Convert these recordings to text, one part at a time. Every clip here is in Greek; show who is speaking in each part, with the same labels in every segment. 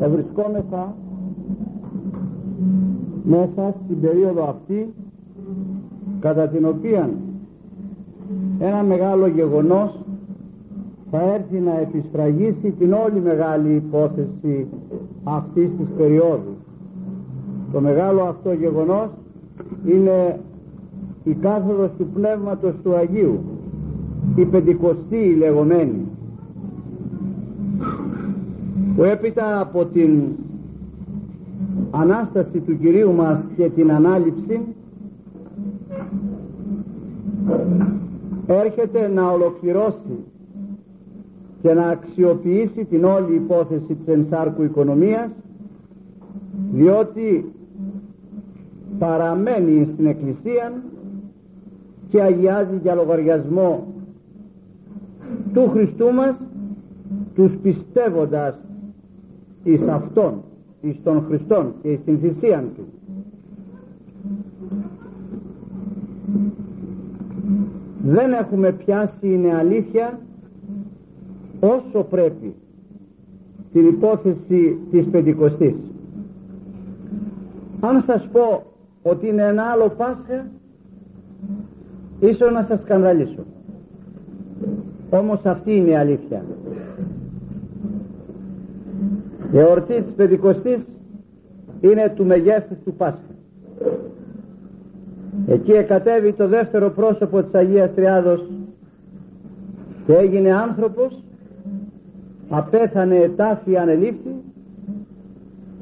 Speaker 1: ευρισκόμεθα μέσα στην περίοδο αυτή κατά την οποία ένα μεγάλο γεγονός θα έρθει να επισφραγίσει την όλη μεγάλη υπόθεση αυτής της περίοδου. Το μεγάλο αυτό γεγονός είναι η κάθοδος του Πνεύματος του Αγίου, η Πεντηκοστή λεγόμενη, που έπειτα από την Ανάσταση του Κυρίου μας και την Ανάληψη έρχεται να ολοκληρώσει και να αξιοποιήσει την όλη υπόθεση της ενσάρκου οικονομίας διότι παραμένει στην Εκκλησία και αγιάζει για λογαριασμό του Χριστού μας τους πιστεύοντας εις Αυτόν, εις τον Χριστόν και εις την θυσία Του. Δεν έχουμε πιάσει, είναι αλήθεια, όσο πρέπει την υπόθεση της Πεντηκοστής. Αν σας πω ότι είναι ένα άλλο Πάσχα, ίσως να σας σκανδαλίσω. Όμως αυτή είναι η αλήθεια. Η εορτής της Πεντηκοστής είναι του μεγέθους του Πάσχα. Εκεί εκατέβη το δεύτερο πρόσωπο της Αγίας Τριάδος και έγινε άνθρωπος απέθανε ετάφη ανελήφθη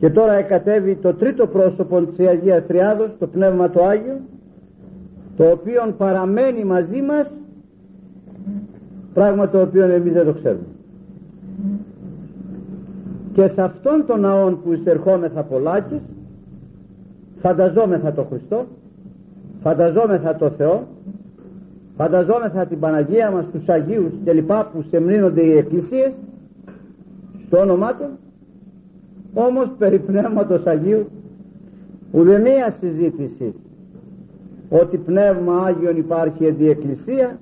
Speaker 1: και τώρα εκατέβει το τρίτο πρόσωπο της Αγίας Τριάδος το Πνεύμα το Άγιο το οποίο παραμένει μαζί μας πράγμα το οποίο εμείς δεν το ξέρουμε και σε αυτόν τον ναόν που εισερχόμεθα πολλάκις φανταζόμεθα το Χριστό φανταζόμεθα το Θεό φανταζόμεθα την Παναγία μας τους Αγίους και λοιπά που σεμνύνονται οι εκκλησίες στο όνομά του όμως περί Πνεύματος Αγίου ουδεμία συζήτηση ότι Πνεύμα Άγιον υπάρχει εν Εκκλησία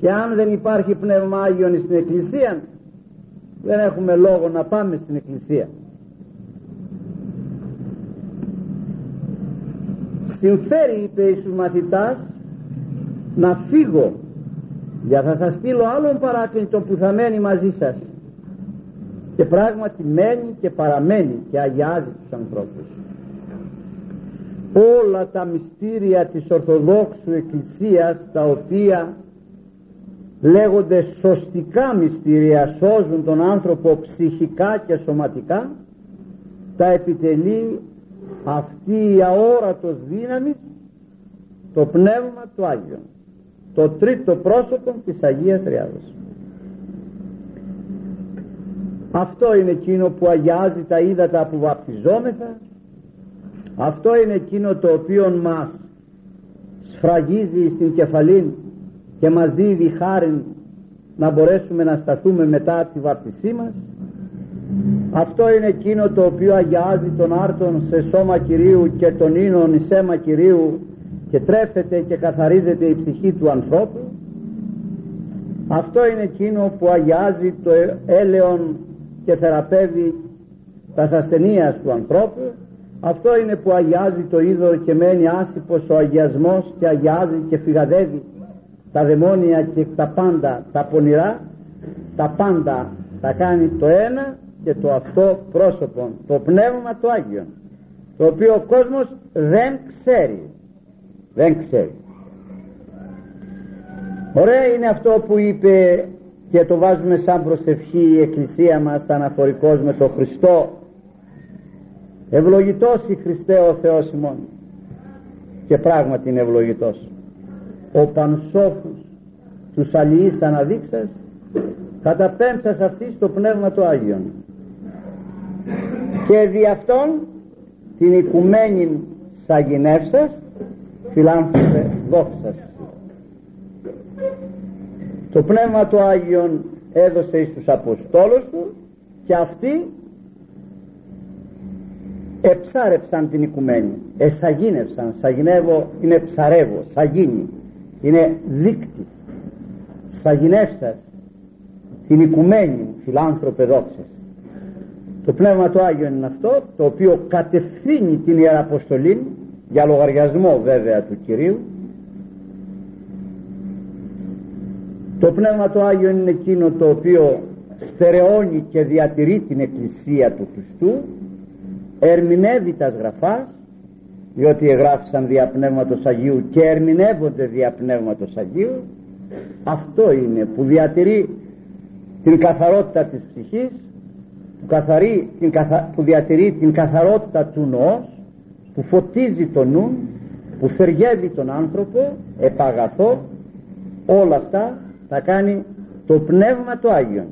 Speaker 1: και αν δεν υπάρχει Πνεύμα Άγιον στην Εκκλησία δεν έχουμε λόγο να πάμε στην Εκκλησία. Συμφέρει είπε εις μαθητάς να φύγω για θα σας στείλω άλλον παράκλητο που θα μένει μαζί σας. Και πράγματι μένει και παραμένει και αγιάζει τους ανθρώπους. Όλα τα μυστήρια της Ορθοδόξου Εκκλησίας τα οποία λέγονται σωστικά μυστήρια σώζουν τον άνθρωπο ψυχικά και σωματικά τα επιτελεί αυτή η αόρατος δύναμης το πνεύμα του Άγιον το τρίτο πρόσωπο της Αγίας Τριάδος. Αυτό είναι εκείνο που αγιάζει τα ύδατα που βαπτιζόμεθα. Αυτό είναι εκείνο το οποίο μας σφραγίζει στην κεφαλή και μας δίδει χάρη να μπορέσουμε να σταθούμε μετά τη βαπτισή μας. Αυτό είναι εκείνο το οποίο αγιάζει τον άρτον σε σώμα Κυρίου και τον ίνον εις αίμα Κυρίου και τρέφεται και καθαρίζεται η ψυχή του ανθρώπου. Αυτό είναι εκείνο που αγιάζει το έλεον και θεραπεύει τα ασθενείας του ανθρώπου. Αυτό είναι που αγιάζει το είδο και μένει άσυπος ο αγιασμός και αγιάζει και φυγαδεύει τα δαιμόνια και τα πάντα τα πονηρά τα πάντα τα κάνει το ένα και το αυτό πρόσωπο το πνεύμα του Άγιο το οποίο ο κόσμος δεν ξέρει. Δεν ξέρει. Ωραία είναι αυτό που είπε και το βάζουμε σαν προσευχή η Εκκλησία μας αναφορικός με τον Χριστό. Ευλογητός η Χριστέ ο Θεός ημών. Και πράγματι είναι ευλογητός ο πανσόφους τους αλληλείς αναδείξας καταπέμψας αυτή στο Πνεύμα του Άγιον. Και δι' αυτόν την οικουμένη σαγηνεύσας φιλάνθρωπε δόξας. Το Πνεύμα του Άγιον έδωσε εις τους Αποστόλους του και αυτοί εψάρεψαν την οικουμένη. Εσαγίνευσαν σαγηνεύω είναι ψαρεύω. Σαγίνη είναι δίκτυ σαγηνεύσας την οικουμένη φιλάνθρωπε δόξας το Πνεύμα του Άγιο είναι αυτό το οποίο κατευθύνει την Ιεραποστολή για λογαριασμό βέβαια του Κυρίου. Το Πνεύμα του Άγιο είναι εκείνο το οποίο στερεώνει και διατηρεί την Εκκλησία του Χριστού ερμηνεύει τα γραφάς διότι εγγράφησαν δια Πνεύματος Αγίου και ερμηνεύονται δια Πνεύματος Αγίου αυτό είναι που διατηρεί την καθαρότητα της ψυχής που, καθαρεί, την που διατηρεί την καθαρότητα του νοός που φωτίζει τον νου που θεργεύει τον άνθρωπο επαγαθό όλα αυτά θα κάνει το Πνεύμα του Άγιον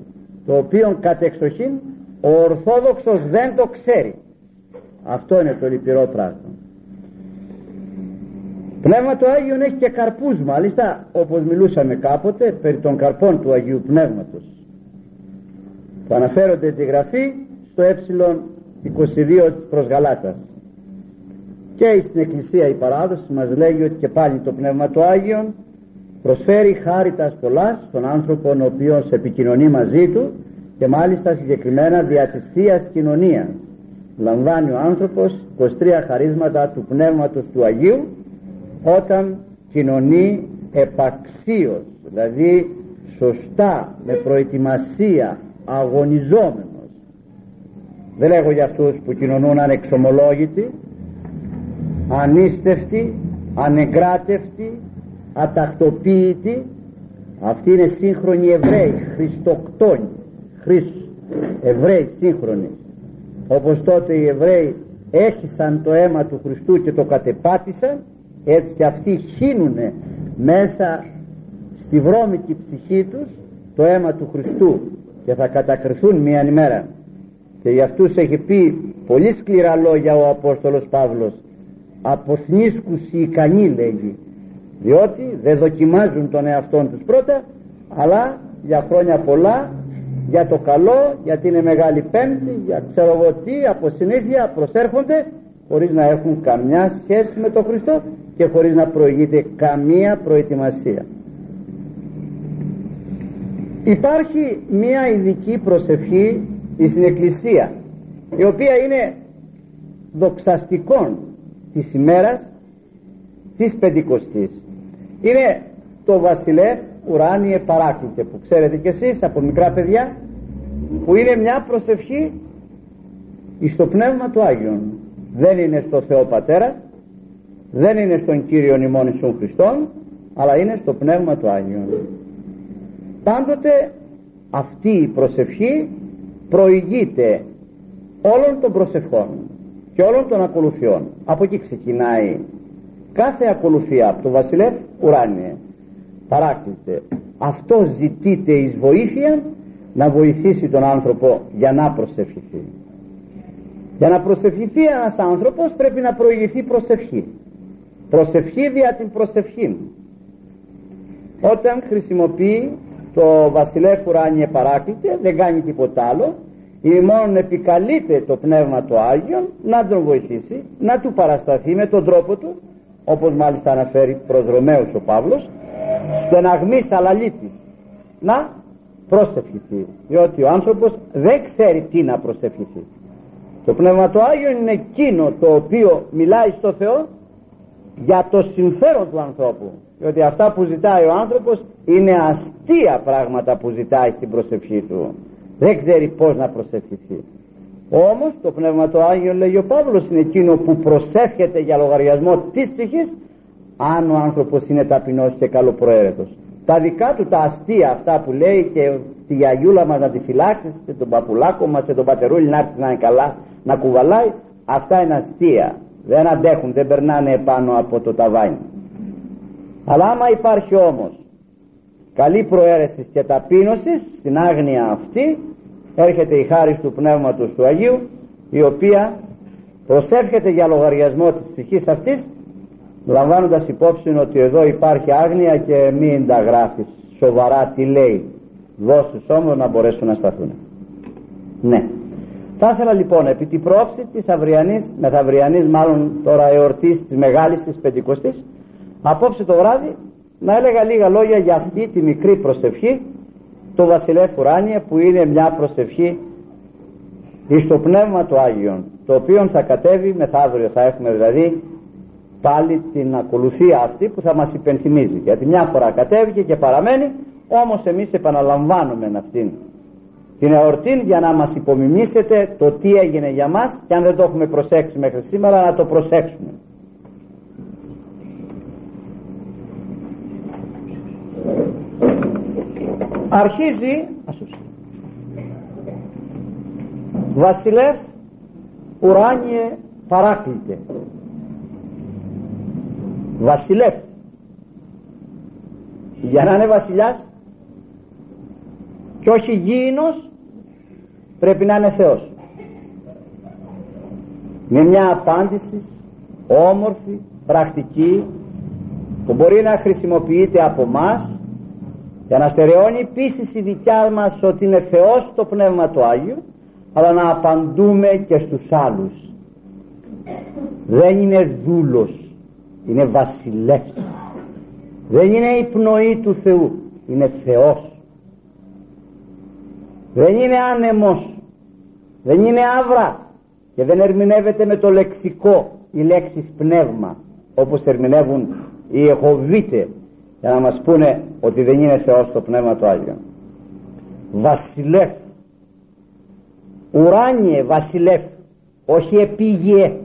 Speaker 1: το οποίο κατ' εξοχήν ο Ορθόδοξος δεν το ξέρει. Αυτό είναι το λυπηρό πράγμα Πνεύμα του Άγιον έχει και καρπούς μάλιστα όπως μιλούσαμε κάποτε περί των καρπών του Αγίου Πνεύματος. Που αναφέρονται τη γραφή στο ε22 της προς Γαλάτας. Και στην Εκκλησία η παράδοση μας λέγει ότι και πάλι το Πνεύμα του Άγιον προσφέρει χάριτας πολλάς στον άνθρωπο ο οποίος επικοινωνεί μαζί του και μάλιστα συγκεκριμένα δια της Θείας Κοινωνίας. Λαμβάνει ο άνθρωπος 23 χαρίσματα του Πνεύματος του Αγίου όταν κοινωνεί επαξίως δηλαδή σωστά με προετοιμασία αγωνιζόμενος. Δεν λέγω για αυτούς που κοινωνούν ανεξομολόγητοι ανίστευτοι ανεγκράτευτοι ατακτοποίητοι. Αυτοί είναι σύγχρονοι Εβραίοι Χριστοκτόνοι. Χριστ, Εβραίοι σύγχρονοι. Όπως τότε οι Εβραίοι έχισαν το αίμα του Χριστού και το κατεπάτησαν έτσι και αυτοί χύνουν μέσα στη βρώμικη ψυχή τους το αίμα του Χριστού και θα κατακριθούν μια ημέρα. Και για αυτούς έχει πει πολύ σκληρά λόγια ο Απόστολος Παύλος. Αποθνίσκους οι ικανοί λέγει διότι δεν δοκιμάζουν τον εαυτό τους πρώτα αλλά για χρόνια πολλά για το καλό γιατί είναι μεγάλη πέμπτη για ξέρω εγώ τι από συνήθεια προσέρχονται χωρίς να έχουν καμιά σχέση με τον Χριστό και χωρίς να προηγείται καμία προετοιμασία. Υπάρχει μια ειδική προσευχή στην Εκκλησία η οποία είναι δοξαστικών της ημέρας της Πεντηκοστής. Είναι το βασιλεύς ουράνιε παράκλητε που ξέρετε κι εσείς από μικρά παιδιά που είναι μια προσευχή στο Πνεύμα του Άγιον δεν είναι στο Θεό Πατέρα δεν είναι στον Κύριο ημών Ιησούν Χριστόν αλλά είναι στο Πνεύμα του Άγιον. Πάντοτε αυτή η προσευχή προηγείται όλων των προσευχών και όλων των ακολουθιών. Από εκεί ξεκινάει κάθε ακολουθία από το βασιλεύς ουράνιε. Παράκλητε αυτό ζητείται εις βοήθεια να βοηθήσει τον άνθρωπο για να προσευχηθεί για να προσευχηθεί ένας άνθρωπος πρέπει να προηγηθεί προσευχή. Προσευχή δια την προσευχή. Όταν χρησιμοποιεί το βασιλεύ ουράνιε παράκλητε δεν κάνει τίποτα άλλο ή μόνο επικαλείται το Πνεύμα του Άγιον να τον βοηθήσει να του παρασταθεί με τον τρόπο του όπως μάλιστα αναφέρει προς Ρωμαίους ο Παύλος στεναγμής αλαλήτης να προσευχηθεί διότι ο άνθρωπος δεν ξέρει τι να προσευχηθεί το Πνεύμα του Άγιο είναι εκείνο το οποίο μιλάει στο Θεό για το συμφέρον του ανθρώπου. Διότι αυτά που ζητάει ο άνθρωπος είναι αστεία πράγματα που ζητάει στην προσευχή του. Δεν ξέρει πως να προσευχηθεί. Όμως το Πνεύμα του Άγιο λέει ο Παύλος είναι εκείνο που προσεύχεται για λογαριασμό της ψυχής αν ο άνθρωπος είναι ταπεινός και καλοπροαίρετος. Τα δικά του τα αστεία αυτά που λέει και τη γιαγιούλα μας να τη φυλάξεις και τον παπουλάκο μας και τον πατερούλι να έρθει να είναι καλά να κουβαλάει αυτά είναι αστεία. Δεν αντέχουν δεν περνάνε επάνω από το ταβάνι. Αλλά άμα υπάρχει όμως καλή προαίρεσης και ταπείνωσης στην άγνοια αυτή έρχεται η χάρη του Πνεύματος του Αγίου η οποία προσέρχεται για λογαριασμό της ψυχής αυτής λαμβάνοντας υπόψη ότι εδώ υπάρχει άγνοια και μην τα γράφεις σοβαρά τι λέει. Δώσεις όμως να μπορέσουν να σταθούν. Ναι θα ήθελα λοιπόν επί την πρόψη της αυριανής μεθαυριανής μάλλον τώρα εορτής της μεγάλης της πεντηκοστής απόψε το βράδυ να έλεγα λίγα λόγια για αυτή τη μικρή προσευχή το βασιλεύ ουράνιε που είναι μια προσευχή εις το Πνεύμα του Άγιον το οποίο θα κατέβει μεθαύριο. Θα έχουμε δηλαδή πάλι την ακολουθία αυτή που θα μας υπενθυμίζει. Γιατί μια φορά κατέβηκε και παραμένει όμως εμείς επαναλαμβάνουμε αυτήν την εορτή για να μας υπομιμήσετε το τι έγινε για μας και αν δεν το έχουμε προσέξει μέχρι σήμερα να το προσέξουμε. Αρχίζει βασιλεύ ουράνιε παράκλητε. Βασιλεύ για να είναι βασιλιάς και όχι γήινος πρέπει να είναι Θεός. Με μια απάντηση όμορφη, πρακτική που μπορεί να χρησιμοποιείται από μας για να στερεώνει πίστη η δικιά μας ότι είναι Θεός το Πνεύμα του Άγιου αλλά να απαντούμε και στους άλλους. Δεν είναι δούλος είναι βασιλεύς. Δεν είναι η πνοή του Θεού είναι Θεός δεν είναι άνεμος. Δεν είναι άβρα. Και δεν ερμηνεύεται με το λεξικό η λέξη πνεύμα όπως ερμηνεύουν οι εχοβίτε για να μας πούνε ότι δεν είναι Θεός το Πνεύμα του Άγιο βασιλεύ. Ουράνιε βασιλεύ. Όχι επίγειε.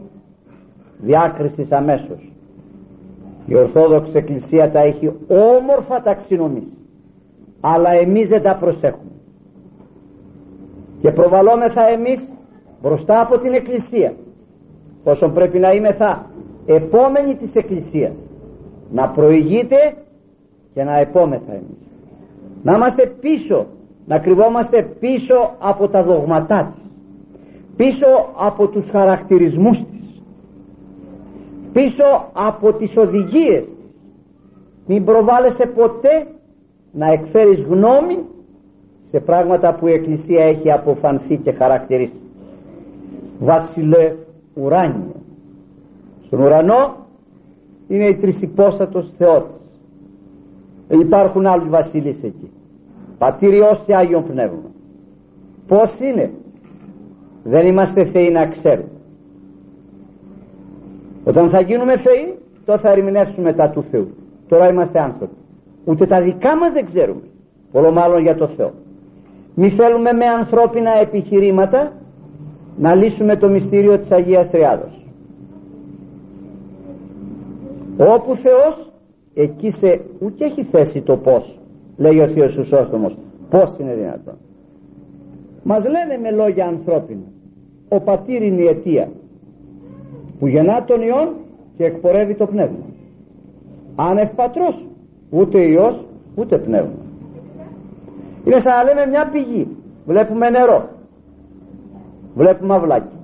Speaker 1: Διάκρισης αμέσως. Η Ορθόδοξη Εκκλησία τα έχει όμορφα ταξινομήσει. Αλλά εμείς δεν τα προσέχουμε και προβαλόμεθα εμείς μπροστά από την Εκκλησία. Όσο πρέπει να είμεθα επόμενοι της Εκκλησίας. Να προηγείται και να επόμεθα εμείς. Να είμαστε πίσω να κρυβόμαστε πίσω από τα δογματά της. Πίσω από τους χαρακτηρισμούς της. Πίσω από τις οδηγίες της. Μην προβάλλεσαι ποτέ να εκφέρεις γνώμη σε πράγματα που η Εκκλησία έχει αποφανθεί και χαρακτηρίσει. Βασιλεύ ουράνιο. Στον ουρανό είναι η τρισυπόστατος Θεότης. Υπάρχουν άλλοι βασίλεις εκεί. Πατήριός και Άγιον Πνεύμα. Πως είναι; Δεν είμαστε θεοί να ξέρουμε. Όταν θα γίνουμε θεοί τότε θα ερμηνεύσουμε τα του Θεού. Τώρα είμαστε άνθρωποι. Ούτε τα δικά μας δεν ξέρουμε. Πολλό μάλλον για το Θεό μη θέλουμε με ανθρώπινα επιχειρήματα να λύσουμε το μυστήριο της Αγίας Τριάδος. Όπου Θεός εκεί σε ούτε έχει θέσει το πως λέει ο Θείος Χρυσόστομος πως είναι δυνατόν. Μας λένε με λόγια ανθρώπινα ο πατήρ είναι η αιτία που γεννά τον Υιόν και εκπορεύει το πνεύμα. Άνευ πατρός ούτε Υιός ούτε πνεύμα είναι σαν να λέμε μια πηγή. Βλέπουμε νερό. Βλέπουμε αυλάκι.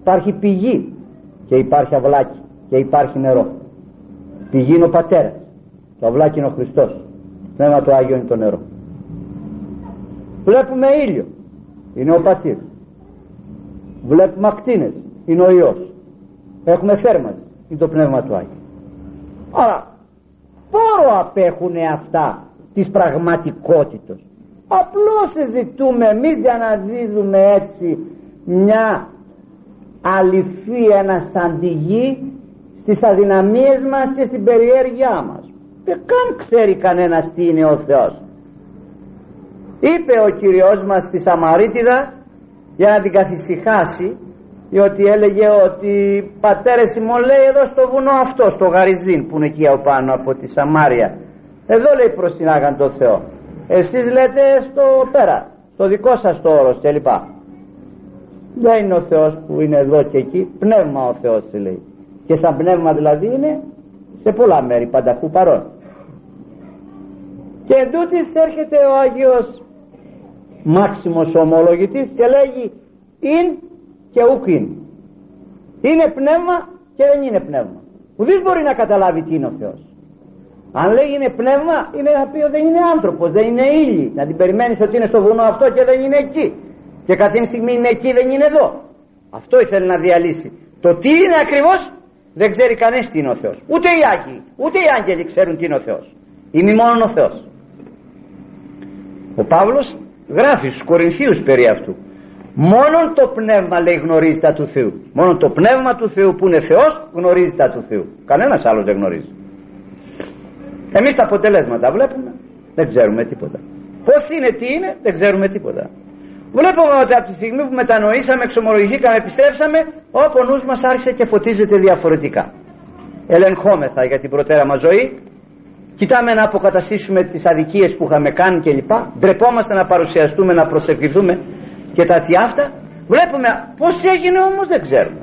Speaker 1: Υπάρχει πηγή και υπάρχει αυλάκι και υπάρχει νερό. Πηγή είναι ο πατέρας. Το αυλάκι είναι ο Χριστός. Πνεύμα του Άγιο είναι το νερό. Βλέπουμε ήλιο. Είναι ο πατήρ. Βλέπουμε ακτίνες. Είναι ο Υιός. Έχουμε θέρμανση. Είναι το πνεύμα του Άγιου άρα πόρο απέχουν αυτά της πραγματικότητας απλώς συζητούμε εμείς για να δίδουμε έτσι μια αληθή ένα σαντιγί στις αδυναμίες μας και στην περιέργειά μας. Και καν ξέρει κανένας τι είναι ο Θεός. Είπε ο Κυριός μας στη Σαμαρίτιδα για να την καθησυχάσει διότι έλεγε ότι πατέρες μου λέει εδώ στο βουνό αυτό στο Γαριζίν που είναι εκεί πάνω από τη Σαμάρια. Εδώ λέει προστινάγαν το Θεό εσείς λέτε στο πέρα στο δικό σας το όρος κλπ δεν είναι ο Θεός που είναι εδώ και εκεί πνεύμα ο Θεός λέει και σαν πνεύμα δηλαδή είναι σε πολλά μέρη πανταχού παρόν και εντούτοις έρχεται ο Άγιος Μάξιμος ομολογητής και λέγει «Ειν και ούκιν». Είναι πνεύμα και δεν είναι πνεύμα. Ουδής μπορεί να καταλάβει τι είναι ο Θεός. Αν λέει είναι πνεύμα, είναι να πει ότι δεν είναι άνθρωπος, δεν είναι ήλι. Να την περιμένεις ότι είναι στο βουνό αυτό και δεν είναι εκεί. Και καθήν στιγμή είναι εκεί, δεν είναι εδώ. Αυτό ήθελε να διαλύσει. Το τι είναι ακριβώς δεν ξέρει κανείς τι είναι ο Θεός. Ούτε οι Άγιοι, ούτε οι Άγγελοι ξέρουν τι είναι ο Θεός. Είναι μόνο ο Θεός. Ο Παύλος γράφει στους Κορινθίους περί αυτού Μόνον το πνεύμα λέει γνωρίζει τα του Θεού. Μόνο το πνεύμα του Θεού που είναι Θεός γνωρίζει τα του Θεού. Κανένας άλλος δεν γνωρίζει. Εμείς τα αποτελέσματα βλέπουμε, δεν ξέρουμε τίποτα. Πώς είναι, τι είναι, δεν ξέρουμε τίποτα. Βλέπουμε ότι από τη στιγμή που μετανοήσαμε, εξομολογηθήκαμε, επιστρέψαμε, όπου ο νους μας άρχισε και φωτίζεται διαφορετικά. Ελεγχόμεθα για την προτέρα μας ζωή, κοιτάμε να αποκαταστήσουμε τις αδικίες που είχαμε κάνει κλπ. Ντρεπόμαστε να παρουσιαστούμε, να προσευχηθούμε και τα τι αυτά. Βλέπουμε πώς έγινε όμως δεν ξέρουμε.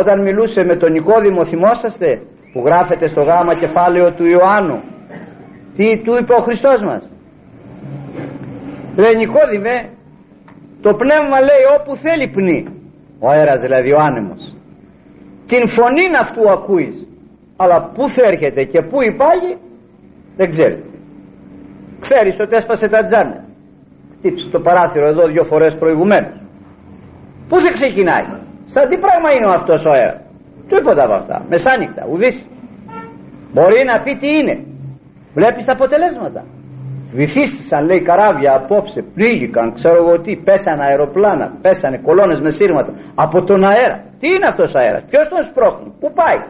Speaker 1: Όταν μιλούσε με τον Νικόδημο θυμόσαστε; Που γράφεται στο γάμα κεφάλαιο του Ιωάννου. Τι του είπε ο Χριστός μας; Λέει Νικόδημε το πνεύμα λέει όπου θέλει πνί ο αέρας δηλαδή ο άνεμος. Την φωνή αυτού ακούεις. Αλλά πού θα έρχεται και πού υπάγει δεν ξέρει. Ξέρεις ότι έσπασε τα τζάμια χτύψε το παράθυρο εδώ δύο φορές προηγουμένως. Πού δεν ξεκινάει; Σαν τι πράγμα είναι αυτός ο αέρας; Τίποτα από αυτά. Μεσάνυχτα ουδής. Μπορεί να πει τι είναι. Βλέπεις τα αποτελέσματα. Βυθίστησαν λέει καράβια απόψε πλήγηκαν ξέρω εγώ τι πέσανε αεροπλάνα πέσανε κολόνες με σύρματα. Από τον αέρα. Τι είναι αυτός ο αέρας ποιος τον σπρώχνει που πάει.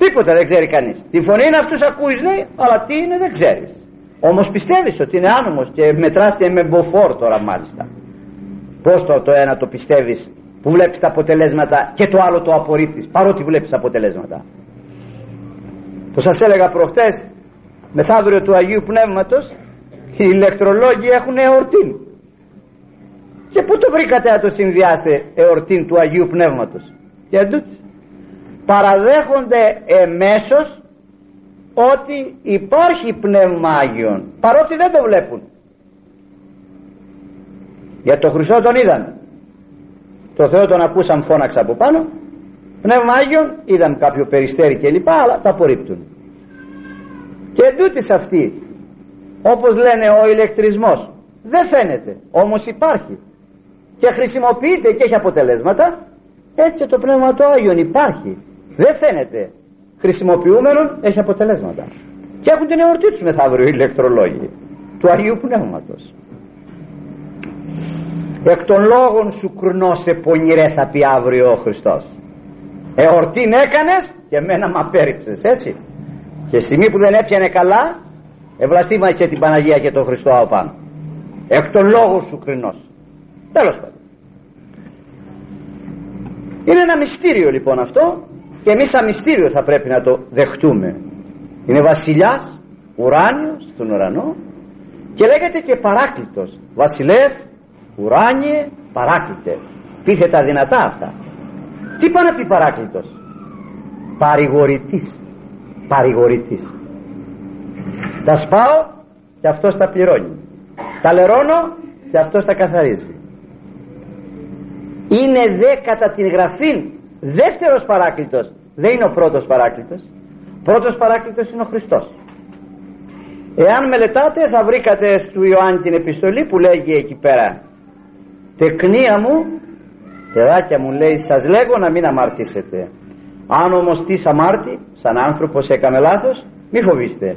Speaker 1: Τίποτα δεν ξέρει κανείς. Τη φωνή είναι αυτούς ακούεις λέει αλλά τι είναι δεν ξέρεις. Όμως πιστεύεις ότι είναι άνομος και μετράς και με μποφόρ τώρα μάλιστα. Πως το, το ένα το πιστεύεις; Που βλέπεις τα αποτελέσματα και το άλλο το απορρίπτεις παρότι βλέπεις τα αποτελέσματα. Που σας έλεγα προχτές μεθαύριο του Αγίου Πνεύματος οι ηλεκτρολόγοι έχουν εορτήν. Και πού το βρήκατε να το συνδυάστε εορτήν του Αγίου Πνεύματος; Και εντούτοις. Παραδέχονται εμέσως ότι υπάρχει Πνεύμα Άγιον παρότι δεν το βλέπουν. Για το Χριστό τον είδαν το Θεό τον ακούσαν φώναξα από πάνω. Πνεύμα Άγιον είδαν κάποιο περιστέρι και λοιπά αλλά τα απορρίπτουν. Και εντούτοις αυτή όπως λένε ο ηλεκτρισμός. Δεν φαίνεται όμως υπάρχει. Και χρησιμοποιείται και έχει αποτελέσματα. Έτσι το Πνεύμα του Άγιον υπάρχει. Δεν φαίνεται. Χρησιμοποιούμενο έχει αποτελέσματα. Και έχουν την εορτή τους μεθαύριο οι ηλεκτρολόγοι του Αγίου Πνεύματος εκ των λόγων σου κρνώσε πονηρέ θα πει αύριο ο Χριστός εορτήν έκανες και μένα μ' απέριψες έτσι και στιγμή που δεν έπιανε καλά ευλαστήμασε την Παναγία και τον Χριστό από πάνω εκ των λόγων σου κρινός τέλος πάντων. Είναι ένα μυστήριο λοιπόν αυτό και εμείς σαν μυστήριο θα πρέπει να το δεχτούμε. Είναι βασιλιάς ουράνιος στον ουρανό και λέγεται και παράκλητος βασιλεύ ουράνιε παράκλητε. Πήθε τα δυνατά αυτά. Τι πάει να πει παράκλητος; Παρηγορητής. Παρηγορητής. Τα σπάω και αυτός τα πληρώνει. Τα λερώνω και αυτός τα καθαρίζει. Είναι δε κατά την γραφή δεύτερος παράκλητος. Δεν είναι ο πρώτος παράκλητος. Πρώτος παράκλητος είναι ο Χριστός. Εάν μελετάτε θα βρήκατε του Ιωάννη την επιστολή που λέγει εκεί πέρα τεκνία μου παιδάκια μου λέει σας λέγω να μην αμαρτήσετε. Αν όμως τι αμάρτη σαν άνθρωπος έκαμε λάθος μη φοβήστε.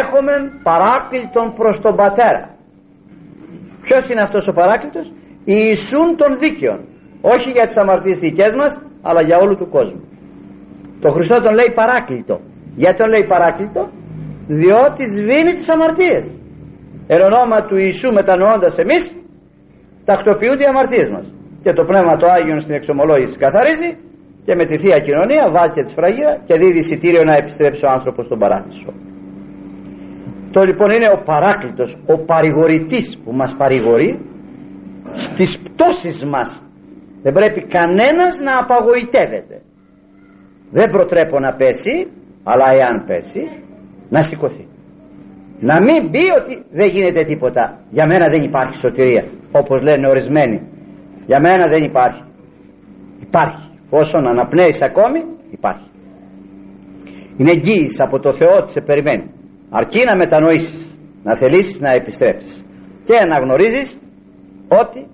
Speaker 1: Έχουμε παράκλητον προς τον Πατέρα ποιος είναι αυτός ο παράκλητος; Ιησούν των δίκαιων. Όχι για τις αμαρτίες δικές μας αλλά για όλου του κόσμου. Το Χριστό τον λέει παράκλητο. Γιατί τον λέει παράκλητο; Διότι σβήνει τις αμαρτίες. Εν ονόμα του Ιησού μετανοώντας εμείς τακτοποιούνται οι αμαρτίες μας. Και το Πνεύμα το Άγιον στην εξομολόγηση καθαρίζει και με τη Θεία Κοινωνία βάζει και τη σφραγίδα και δίδει εισιτήριο να επιστρέψει ο άνθρωπος στον παράδεισο. Το λοιπόν είναι ο παράκλητος ο παρηγορητής που μας παρηγορεί στις πτώσεις μας. Δεν πρέπει κανένας να απαγοητεύεται. Δεν προτρέπω να πέσει αλλά εάν πέσει να σηκωθεί να μην πει ότι δεν γίνεται τίποτα. Για μένα δεν υπάρχει σωτηρία όπως λένε ορισμένοι. Για μένα δεν υπάρχει. Υπάρχει. Όσον αναπνέεις ακόμη υπάρχει. Είναι εγγύης από το Θεό ότι σε περιμένει. Αρκεί να μετανοήσεις να θελήσεις να επιστρέψεις. Και να γνωρίζεις ότι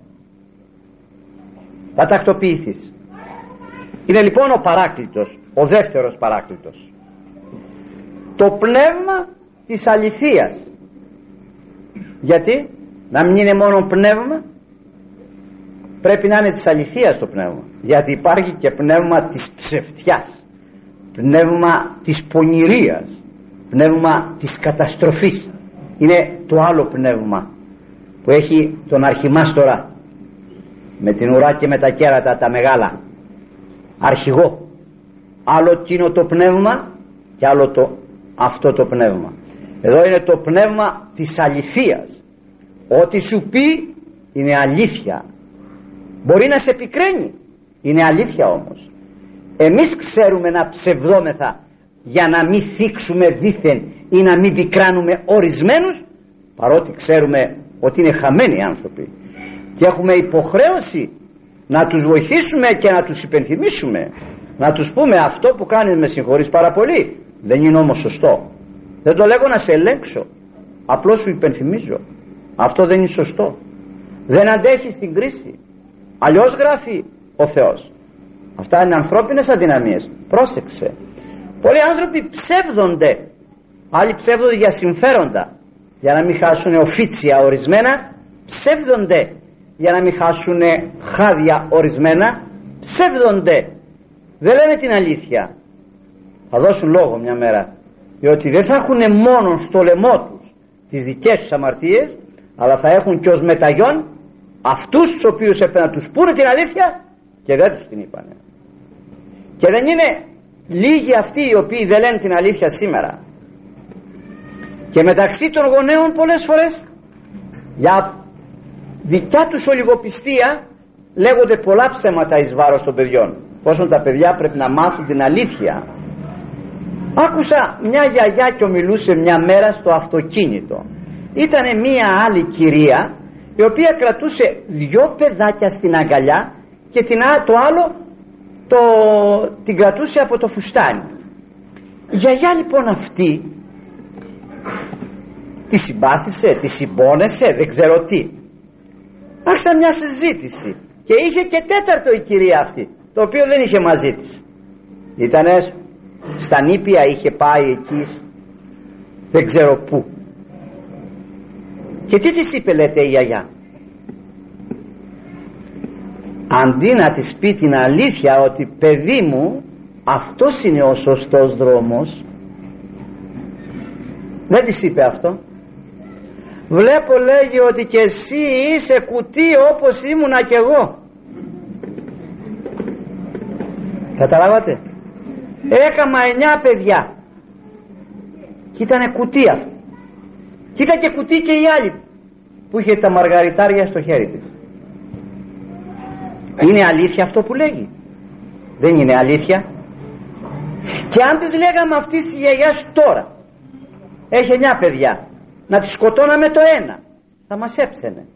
Speaker 1: θα τακτοποιηθείς. Είναι λοιπόν ο παράκλητος ο δεύτερος παράκλητος. Το πνεύμα της αληθείας. Γιατί; Να μην είναι μόνο πνεύμα πρέπει να είναι της αληθείας το πνεύμα. Γιατί υπάρχει και πνεύμα της ψευτιάς πνεύμα της πονηρίας πνεύμα της καταστροφής. Είναι το άλλο πνεύμα που έχει τον αρχιμάστορα με την ουρά και με τα κέρατα τα μεγάλα. Αρχηγό. Άλλο εκείνο το πνεύμα και άλλο το αυτό το πνεύμα εδώ είναι το πνεύμα της αληθείας. Ό,τι σου πει είναι αλήθεια. Μπορεί να σε πικραίνει. Είναι αλήθεια όμως. Εμείς ξέρουμε να ψευδόμεθα για να μην θίξουμε δήθεν ή να μην πικράνουμε ορισμένους παρότι ξέρουμε ότι είναι χαμένοι άνθρωποι. Και έχουμε υποχρέωση να τους βοηθήσουμε και να τους υπενθυμίσουμε. Να τους πούμε αυτό που κάνεις με συγχωρείς πάρα πολύ. Δεν είναι όμως σωστό δεν το λέγω να σε ελέγξω. Απλώς σου υπενθυμίζω. Αυτό δεν είναι σωστό. Δεν αντέχει στην κρίση. Αλλιώς γράφει ο Θεός. Αυτά είναι ανθρώπινες αδυναμίες. Πρόσεξε. Πολλοί άνθρωποι ψεύδονται. Άλλοι ψεύδονται για συμφέροντα. Για να μην χάσουν οφίτσια ορισμένα ψεύδονται. Για να μην χάσουν χάδια ορισμένα ψεύδονται. Δεν λένε την αλήθεια. Θα δώσουν λόγο μια μέρα διότι δεν θα έχουν μόνο στο λαιμό τους τις δικές τους αμαρτίες αλλά θα έχουν και ως μεταγιόν αυτούς τους οποίους έπρεπε να τους πούνε την αλήθεια και δεν τους την είπανε. Και δεν είναι λίγοι αυτοί οι οποίοι δεν λένε την αλήθεια σήμερα. Και μεταξύ των γονέων πολλές φορές για δικιά τους ολιγοπιστία λέγονται πολλά ψέματα εις βάρος των παιδιών. Πόσο τα παιδιά πρέπει να μάθουν την αλήθεια άκουσα μια γιαγιά και ομιλούσε μια μέρα στο αυτοκίνητο ήταν μια άλλη κυρία η οποία κρατούσε δυο παιδάκια στην αγκαλιά και την, το άλλο το, την κρατούσε από το φουστάνι η γιαγιά λοιπόν αυτή τη συμπάθησε, τη συμπόνεσε, δεν ξέρω τι. Άρχισα μια συζήτηση και είχε και τέταρτο η κυρία αυτή, το οποίο δεν είχε μαζί της. Ήτανε στα νήπια, είχε πάει εκεί, δεν ξέρω πού. Και τι της είπε λέτε η γιαγιά; Αντί να της πει την αλήθεια ότι παιδί μου αυτός είναι ο σωστός δρόμος δεν της είπε αυτό βλέπω λέγει ότι και εσύ είσαι κουτί όπως ήμουνα κι εγώ καταλάβατε; Έκαμα εννιά παιδιά. Και ήταν κουτί αυτό. Και ήταν και κουτί και η άλλη που είχε τα μαργαριτάρια στο χέρι της. Είναι αλήθεια αυτό που λέγει; Δεν είναι αλήθεια; Και αν της λέγαμε αυτής της γιαγιάς τώρα έχει εννιά παιδιά να τη σκοτώναμε το ένα θα μας έψαινε.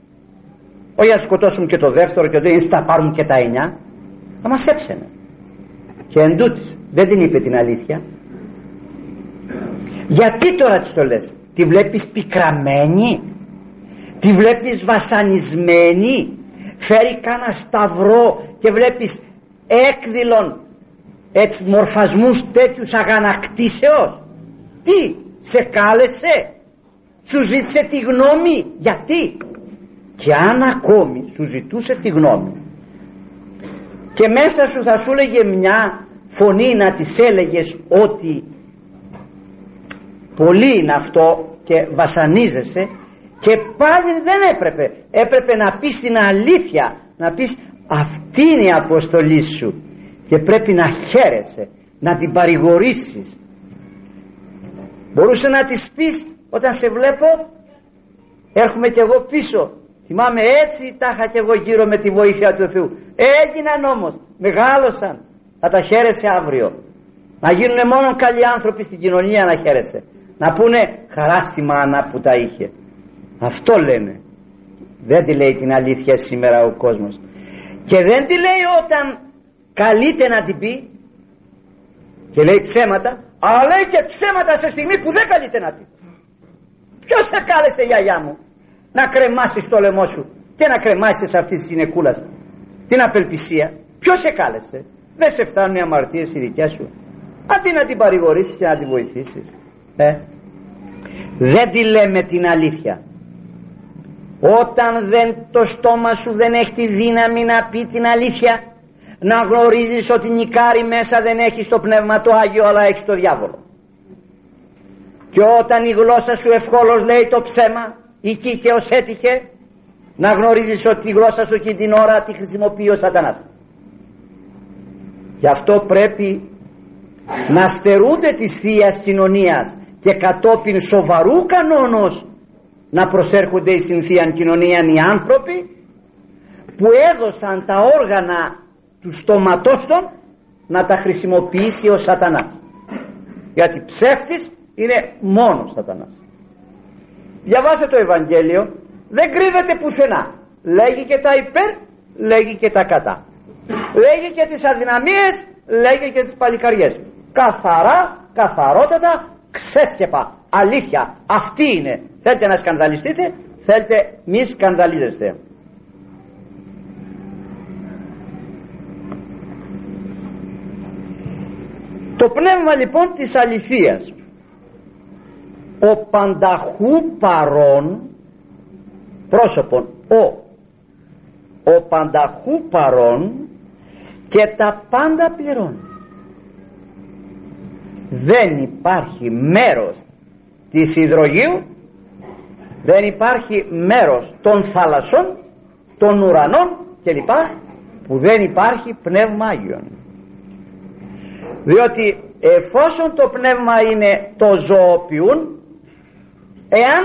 Speaker 1: Όχι να σκοτώσουμε και το δεύτερο και το ή θα πάρουμε και τα εννιά θα μας έψαινε και εν δεν την είπε την αλήθεια. Γιατί τώρα της το λες; Τη βλέπεις πικραμένη; Τη βλέπεις βασανισμένη; Φέρει κάνα σταυρό και βλέπεις έκδηλον έτσι μορφασμούς τέτοιους αγανακτήσεως; Τι σε κάλεσε; Σου ζήτησε τη γνώμη; Γιατί; Και αν ακόμη σου ζητούσε τη γνώμη και μέσα σου θα σου έλεγε μια φωνή να της έλεγες ότι πολύ είναι αυτό και βασανίζεσαι και πάλι δεν έπρεπε. Έπρεπε να πεις την αλήθεια να πεις αυτή είναι η αποστολή σου και πρέπει να χαίρεσαι να την παρηγορήσεις. Μπορούσε να της πεις όταν σε βλέπω έρχομαι κι εγώ πίσω θυμάμαι έτσι τα είχα κι εγώ γύρω με τη βοήθεια του Θεού. Έγιναν όμως μεγάλωσαν. Θα τα χαίρεσαι αύριο. Να γίνουν μόνο καλοί άνθρωποι στην κοινωνία να χαίρεσαι να πούνε χαρά στη μάνα που τα είχε αυτό λένε. Δεν τη λέει την αλήθεια σήμερα ο κόσμος. Και δεν τη λέει όταν καλείται να την πει. Και λέει ψέματα. Αλλά λέει και ψέματα σε στιγμή που δεν καλείται να πει. Ποιος σε κάλεσε γιαγιά μου; Να κρεμάσεις το λαιμό σου και να κρεμάσεις αυτή της γυναικούλας την απελπισία. Ποιος σε κάλεσε; Δεν σε φτάνουν οι αμαρτίες οι δικέ σου. Αντί να την παρηγορήσεις και να την βοηθήσεις. Ε. Δεν τη λέμε την αλήθεια. όταν δεν, το στόμα σου δεν έχει τη δύναμη να πει την αλήθεια να γνωρίζεις ότι νικάρι μέσα δεν έχει το Πνεύμα το Άγιο αλλά έχει το διάβολο και όταν η γλώσσα σου ευχόλως λέει το ψέμα εκεί και ως έτυχε να γνωρίζεις ότι η γλώσσα σου εκεί την ώρα τη χρησιμοποιεί ο σατανάς. Γι' αυτό πρέπει να στερούνται της θείας κοινωνίας και κατόπιν σοβαρού κανόνος να προσέρχονται στην Θεία Κοινωνία οι άνθρωποι που έδωσαν τα όργανα του στόματός των να τα χρησιμοποιήσει ο σατανάς. Γιατί ψεύτης είναι μόνος σατανάς διαβάστε το Ευαγγέλιο. Δεν κρύβεται πουθενά. Λέγει και τα υπέρ λέγει και τα κατά. Λέγει και τις αδυναμίες λέγει και τις παλικαριές. Καθαρά, καθαρότατα ξέσκεπα. Αλήθεια. Αυτή είναι. Θέλετε να σκανδαλιστείτε θέλετε μη σκανδαλίζεστε. Το πνεύμα λοιπόν της αληθείας ο πανταχού παρών πρόσωπον ο ο πανταχού παρών και τα πάντα πληρώνει. Δεν υπάρχει μέρος της υδρογείου δεν υπάρχει μέρος των θάλασσων των ουρανών κλπ που δεν υπάρχει πνεύμα Άγιον. Διότι εφόσον το πνεύμα είναι το ζωοποιούν εάν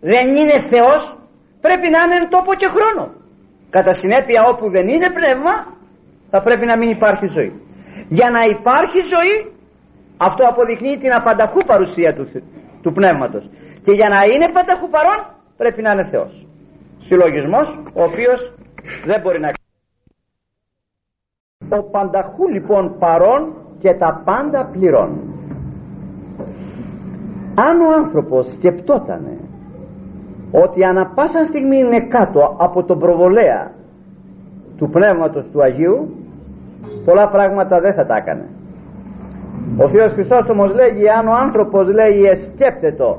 Speaker 1: δεν είναι Θεός πρέπει να είναι τόπο και χρόνο. Κατά συνέπεια όπου δεν είναι πνεύμα θα πρέπει να μην υπάρχει ζωή. Για να υπάρχει ζωή αυτό αποδεικνύει την απανταχού παρουσία του, του πνεύματος. Και για να είναι πανταχού παρόν πρέπει να είναι Θεός. Συλλογισμός ο οποίος δεν μπορεί να ο πανταχού λοιπόν παρόν και τα πάντα πληρώνει αν ο άνθρωπος σκεπτότανε ότι ανα πάσα στιγμή είναι κάτω από τον προβολέα του Πνεύματος του Αγίου πολλά πράγματα δεν θα τα έκανε. Ο Θείος Χρυσόστομος λέγει αν ο άνθρωπος λέει εσκέπτετο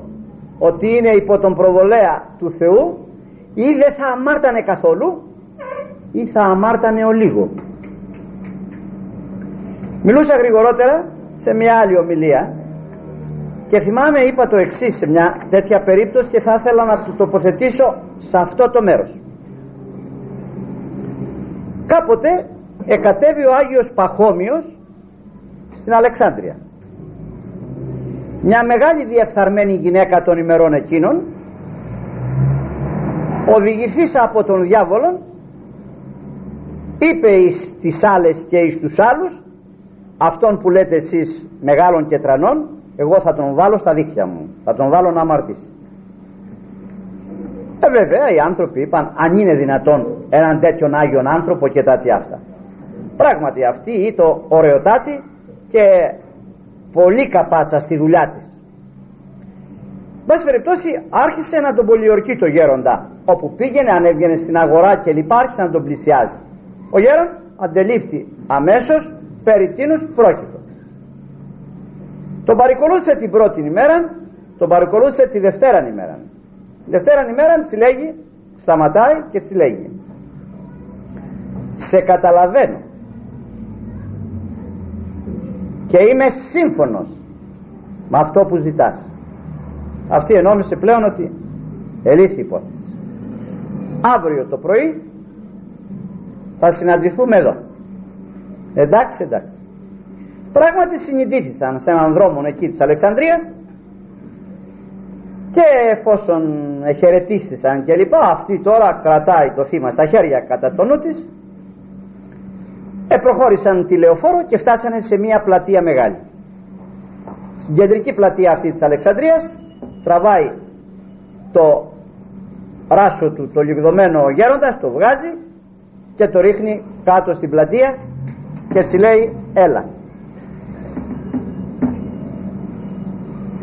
Speaker 1: ότι είναι υπό τον προβολέα του Θεού ή δεν θα αμάρτανε καθόλου ή θα αμάρτανε ο λίγο μιλούσα γρηγορότερα σε μια άλλη ομιλία και θυμάμαι είπα το εξής σε μια τέτοια περίπτωση και θα ήθελα να το τοποθετήσω σε αυτό το μέρος. Κάποτε εκατέβει ο Άγιος Παχώμιος στην Αλεξάνδρεια. Μια μεγάλη διεφθαρμένη γυναίκα των ημερών εκείνων οδηγηθής από τον διάβολο είπε εις τις άλλες και εις τους άλλους αυτόν που λέτε εσείς μεγάλων και τρανών εγώ θα τον βάλω στα δίχτυα μου. Θα τον βάλω να αμαρτήσει. Ε βέβαια οι άνθρωποι είπαν αν είναι δυνατόν έναν τέτοιον Άγιον άνθρωπο και τα αυτά πράγματι αυτή ήταν ωραιοτάτη και πολύ καπάτσα στη δουλειά της. Μπας περιπτώσει άρχισε να τον πολιορκεί το γέροντα όπου πήγαινε ανέβαινε στην αγορά και λοιπά άρχισε να τον πλησιάζει. Ο γέρον αντελήφθη αμέσως περί τίνους πρόκειτο τον παρακολούθησε την πρώτη ημέρα τον παρακολούθησε τη δευτέρα ημέρα. Τη δευτέρα ημέρα της λέγει σταματάει και της λέγει. Σε καταλαβαίνω. Και είμαι σύμφωνος με αυτό που ζητάς. Αυτή ενόμισε πλέον ότι ελύθη υπόθεση. Αύριο το πρωί θα συναντηθούμε εδώ. Εντάξει εντάξει πράγματι συνειδήθησαν σε έναν δρόμο εκεί της Αλεξανδρίας και εφόσον χαιρετίστησαν και λοιπά αυτή τώρα κρατάει το θύμα στα χέρια κατά το νου της επροχώρησαν τη λεωφόρο και φτάσανε σε μια πλατεία μεγάλη. Στην κεντρική πλατεία αυτή της Αλεξανδρίας τραβάει το ράσο του το λιγδωμένο γέροντας το βγάζει και το ρίχνει κάτω στην πλατεία και έτσι λέει έλα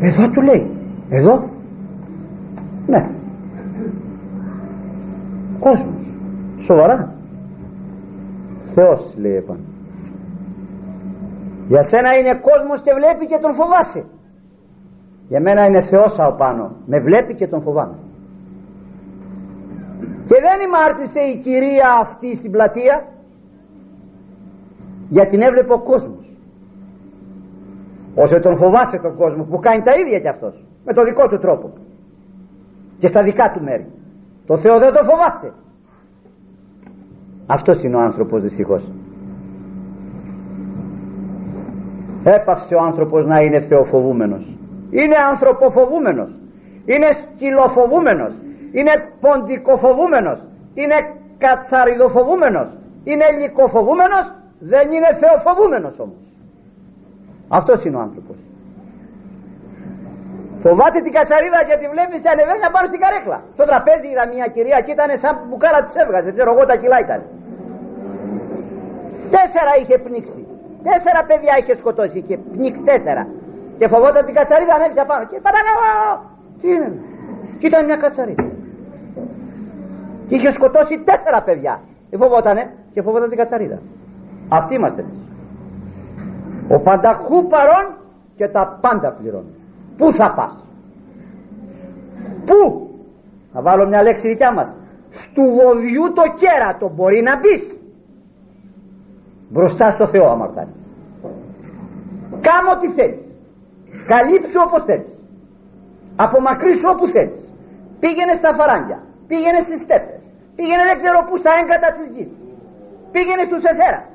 Speaker 1: εδώ του λέει. Εδώ. Ναι. Κόσμος. Σοβαρά. Θεός λέει επάνω. Για σένα είναι κόσμος και βλέπει και τον φοβάσαι. Για μένα είναι Θεός από πάνω. Με βλέπει και τον φοβάμαι. Δεν ημάρτησε η κυρία αυτή στην πλατεία γιατί την έβλεπε ο κόσμος όσο τον φοβάσαι τον κόσμο που κάνει τα ίδια κι αυτός με το δικό του τρόπο. Και στα δικά του μέρη. Το Θεό δεν το φοβάσαι. Αυτός είναι ο άνθρωπος δυστυχώς. Έπαυσε ο άνθρωπος να είναι θεοφοβούμενος. Είναι ανθρωποφοβούμενος. Είναι σκυλοφοβούμενος. Είναι ποντικοφοβούμενος. Είναι κατσαριδοφοβούμενος. Είναι λυκοφοβούμενος. Δεν είναι θεοφοβούμενος όμως αυτός είναι ο άνθρωπος. Φοβάται την κατσαρίδα γιατί βλέπεις και ανεβαίνει να πάρει στην καρέκλα. Στο τραπέζι είδα μια κυρία και ήταν σαν μπουκάλα της έβγαζε. Ξέρω εγώ τα κιλά ήταν τέσσερα είχε πνίξει. Τέσσερα παιδιά είχε σκοτώσει είχε πνίξει τέσσερα. Και φοβόταν την κατσαρίδα ανέβηκε πάνω και παραλάβω τι είναι; Και ήταν μια κατσαρίδα. Και είχε σκοτώσει τέσσερα παιδιά. Δεν φοβότανε και φοβόταν την κατσαρίδα. Αυτοί είμαστε ο πανταχού παρόν και τα πάντα πληρώνει. Πού θα πας; Πού; Θα βάλω μια λέξη δικιά μας. Στου βοδιού το κέρατο μπορεί να μπεις. Μπροστά στο Θεό αμαρτάνεις κάμω τι θέλεις. Καλύψου όπως θέλεις. Απομακρύσου όπου θέλεις. Πήγαινε στα φαράγγια. Πήγαινε στις στέπες. Πήγαινε δεν ξέρω πού στα έγκατα της γης. Πήγαινε στους εθέρας.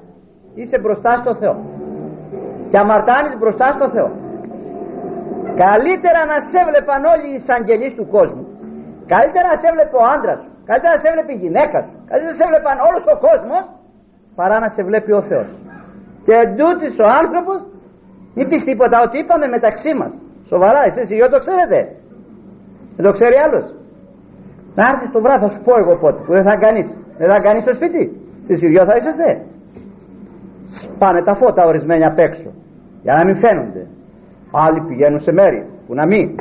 Speaker 1: Είσαι μπροστά στο Θεό και αμαρτάνεις μπροστά στο Θεό. Καλύτερα να σε έβλεπαν όλοι οι εισαγγελείς του κόσμου. Καλύτερα να σε έβλεπε ο άντρας σου. Καλύτερα να σε έβλεπε η γυναίκα σου. Καλύτερα να σε έβλεπαν όλος ο κόσμος παρά να σε βλέπει ο Θεός. Και εντούτοις ο άνθρωπος είπες τίποτα ότι είπαμε μεταξύ μας. Σοβαρά εσείς οι το ξέρετε. Δεν το ξέρει άλλος. Να έρθεις το βράδυ θα σου πω εγώ πότε που δεν θα κάνεις. Δεν θα κάνεις στο σπίτι. Στις δυο θα είσαστε σπάνε τα φώτα ορισμένοι απ' έξω για να μην φαίνονται. Άλλοι πηγαίνουν σε μέρη που να μην.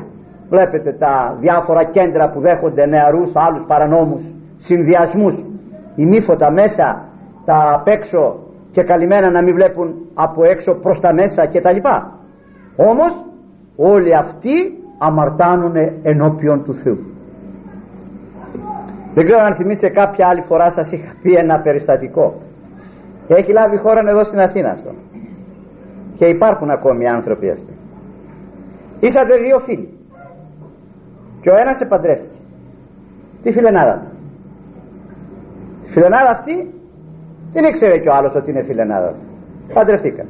Speaker 1: Βλέπετε τα διάφορα κέντρα που δέχονται νεαρούς άλλους παρανόμους συνδυασμούς. Ημίφωτα μέσα τα απ' έξω και καλυμμένα να μην βλέπουν από έξω προς τα μέσα και τα λοιπά. Όμως όλοι αυτοί αμαρτάνουν ενώπιον του Θεού. Δεν ξέρω αν θυμίστε κάποια άλλη φορά σας είχα πει ένα περιστατικό έχει λάβει χώρα εδώ στην Αθήνα αυτό. Και υπάρχουν ακόμη άνθρωποι αυτοί. Είσατε δύο φίλοι. Και ο ένας επαντρεύτηκε τη φιλενάδα του. Τη φιλενάδα αυτή δεν ήξερε και ο άλλος ότι είναι φιλενάδα του. Παντρευτήκαν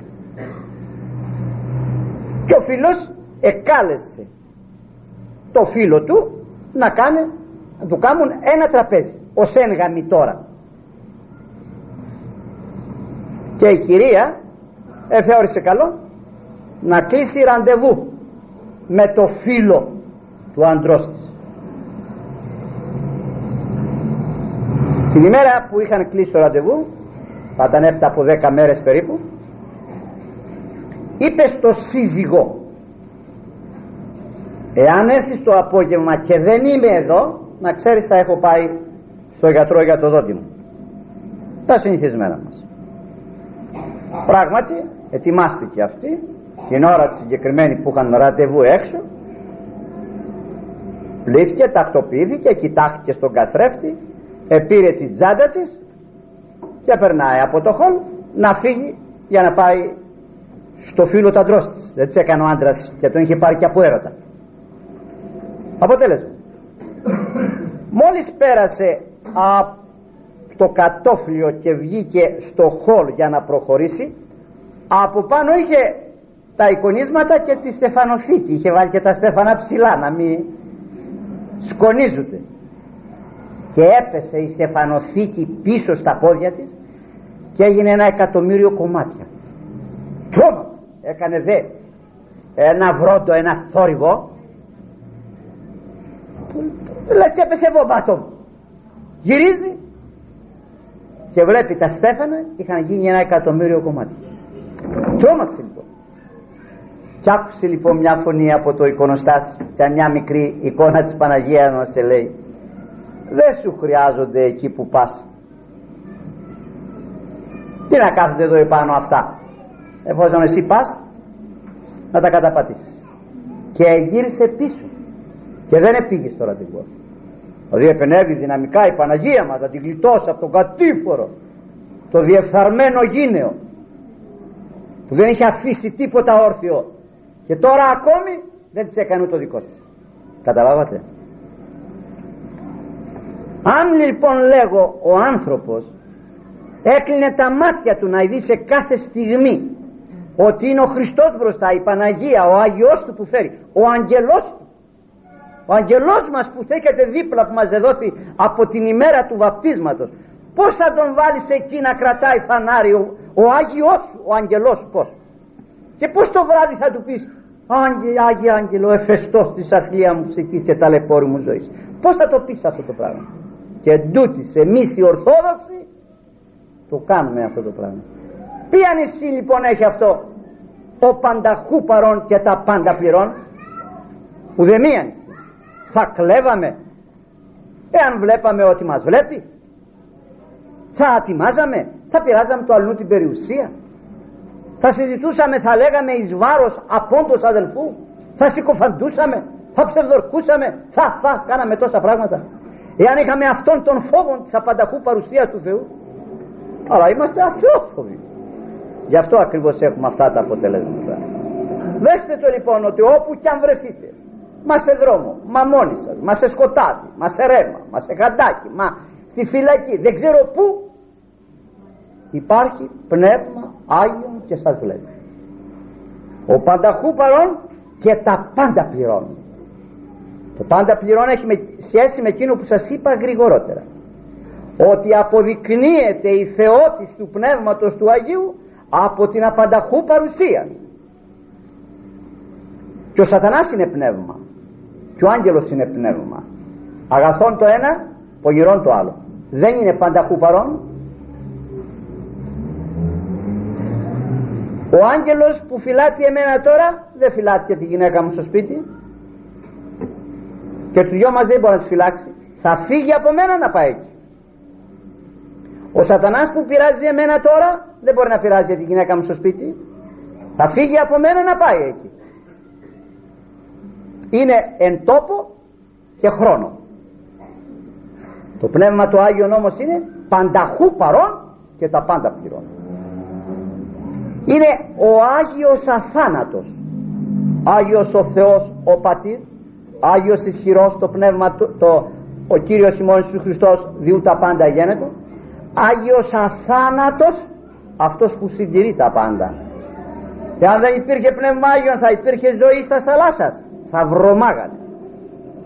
Speaker 1: και ο φίλος εκάλεσε το φίλο του να κάνει να του κάνουν ένα τραπέζι. Ως έγγαμι τώρα και η κυρία εφεώρησε καλό να κλείσει ραντεβού με το φίλο του αντρός της. Την ημέρα που είχαν κλείσει το ραντεβού θα ήταν έπτα από 10 μέρες περίπου είπε στο σύζυγο εάν έρθεις το απόγευμα και δεν είμαι εδώ να ξέρεις θα έχω πάει στο γιατρό για το δόντι μου τα συνηθισμένα μας πράγματι ετοιμάστηκε αυτή την ώρα τη συγκεκριμένη που είχαν ραντεβού έξω. Πλήθηκε, τακτοποιήθηκε, κοιτάχθηκε στον καθρέφτη επήρε την τσάντα της και περνάει από το χολ να φύγει για να πάει στο φίλο του αντρός της. Δεν της έκανε ο άντρας και τον είχε πάρει και από έρωτα. Αποτέλεσμα. Μόλις πέρασε από το κατόφλιο και βγήκε στο χολ για να προχωρήσει από πάνω είχε τα εικονίσματα και τη στεφανοθήκη είχε βάλει και τα στέφανα ψηλά να μην σκονίζονται. Και έπεσε η στεφανοθήκη πίσω στα πόδια της και έγινε ένα εκατομμύριο κομμάτια. Τρόμαξε έκανε δε ένα βρόντο ένα θόρυβο. Λες και έπεσε βόμπατο γυρίζει και βλέπει τα στέφανα είχαν γίνει ένα εκατομμύριο κομμάτι τρόμαξε λοιπόν. Και άκουσε λοιπόν μια φωνή από το εικονοστάσι και μια μικρή εικόνα της Παναγίας μας και λέει δεν σου χρειάζονται εκεί που πας τι να κάθονται εδώ επάνω αυτά. Εφόσον εσύ πας να τα καταπατήσεις. Και γύρισε πίσω. Και δεν επήγες στο ραντεβού δηλαδή επενεύει δυναμικά η Παναγία μας να την γλιτώσει από τον κατήφορο το διεφθαρμένο γίνεο που δεν είχε αφήσει τίποτα όρθιο και τώρα ακόμη δεν της έκανε το δικός της καταλάβατε; Αν λοιπόν λέγω ο άνθρωπος έκλεινε τα μάτια του να δει σε κάθε στιγμή ότι είναι ο Χριστός μπροστά, η Παναγία, ο Άγιος του που φέρει, ο Αγγελός του. Ο Αγγελός μας που θέχεται δίπλα που μας δεδόθη από την ημέρα του βαπτίσματος. Πώς θα τον βάλεις εκεί να κρατάει φανάρι ο, ο Άγιος σου, ο Αγγελός σου πώς; Και πώς το βράδυ θα του πεις Άγγε, Άγιε Άγγελο, εφεστός της αθλία μου ψυχής και ταλαιπώρη μου ζωής. Πώς θα το πεις αυτό το πράγμα; Και εντούτοις εμείς οι Ορθόδοξοι το κάνουμε αυτό το πράγμα. Ποια νησί λοιπόν έχει αυτό; Ο πανταχού παρών και τα πάντα πληρών. Ουδεμία Θα κλέβαμε εάν βλέπαμε ότι μας βλέπει. Θα ατιμάζαμε, θα πειράζαμε το αλλού την περιουσία. Θα συζητούσαμε, θα λέγαμε εις βάρος απόντος αδελφούς. Θα συκοφαντούσαμε, θα ψευδορκούσαμε, θα, θα, κάναμε τόσα πράγματα. Εάν είχαμε αυτόν τον φόβο της απανταχού παρουσίας του Θεού, αλλά είμαστε αθεόφοβοι γι' αυτό ακριβώς έχουμε αυτά τα αποτελέσματα δέστε το λοιπόν ότι όπου κι αν βρεθείτε μα σε δρόμο, μα μόνοι σας μα σε σκοτάδι, μα σε ρέμα μα σε γαντάκι, μα στη φυλακή. Δεν ξέρω πού. Υπάρχει πνεύμα Άγιον και σας βλέπει. Ο πανταχού παρόν και τα πάντα πληρώνει. Το πάντα πληρώνει έχει σχέση με εκείνο που σας είπα γρηγορότερα. Ότι αποδεικνύεται η θεότης του Πνεύματος του Αγίου από την απανταχού παρουσία και ο σατανάς είναι πνεύμα και ο άγγελος είναι πνεύμα. Αγαθόν το ένα πογυρών το άλλο. Δεν είναι πανταχού παρόν ο άγγελος που φυλάτει εμένα τώρα δεν φυλάτει και τη γυναίκα μου στο σπίτι. Και του δυο μαζί μπορεί να τους φυλάξει. Θα φύγει από μένα να πάει εκεί. Ο σατανάς που πειράζει εμένα τώρα δεν μπορεί να πειράζει τη γυναίκα μου στο σπίτι. Θα φύγει από μένα να πάει εκεί. Είναι εν τόπο και χρόνο. Το Πνεύμα του Άγιον όμως είναι πανταχού παρόν και τα πάντα πληρώνει. Είναι ο Άγιος αθάνατος. Άγιος ο Θεός ο Πατήρ. Άγιος ισχυρός το Πνεύμα το, ο Κύριος ημών Χριστός διού τα πάντα γένετο Άγιος αθάνατος αυτός που συντηρεί τα πάντα και αν δεν υπήρχε πνεύμα Άγιον θα υπήρχε ζωή στα θαλάσσας θα βρωμάγανε.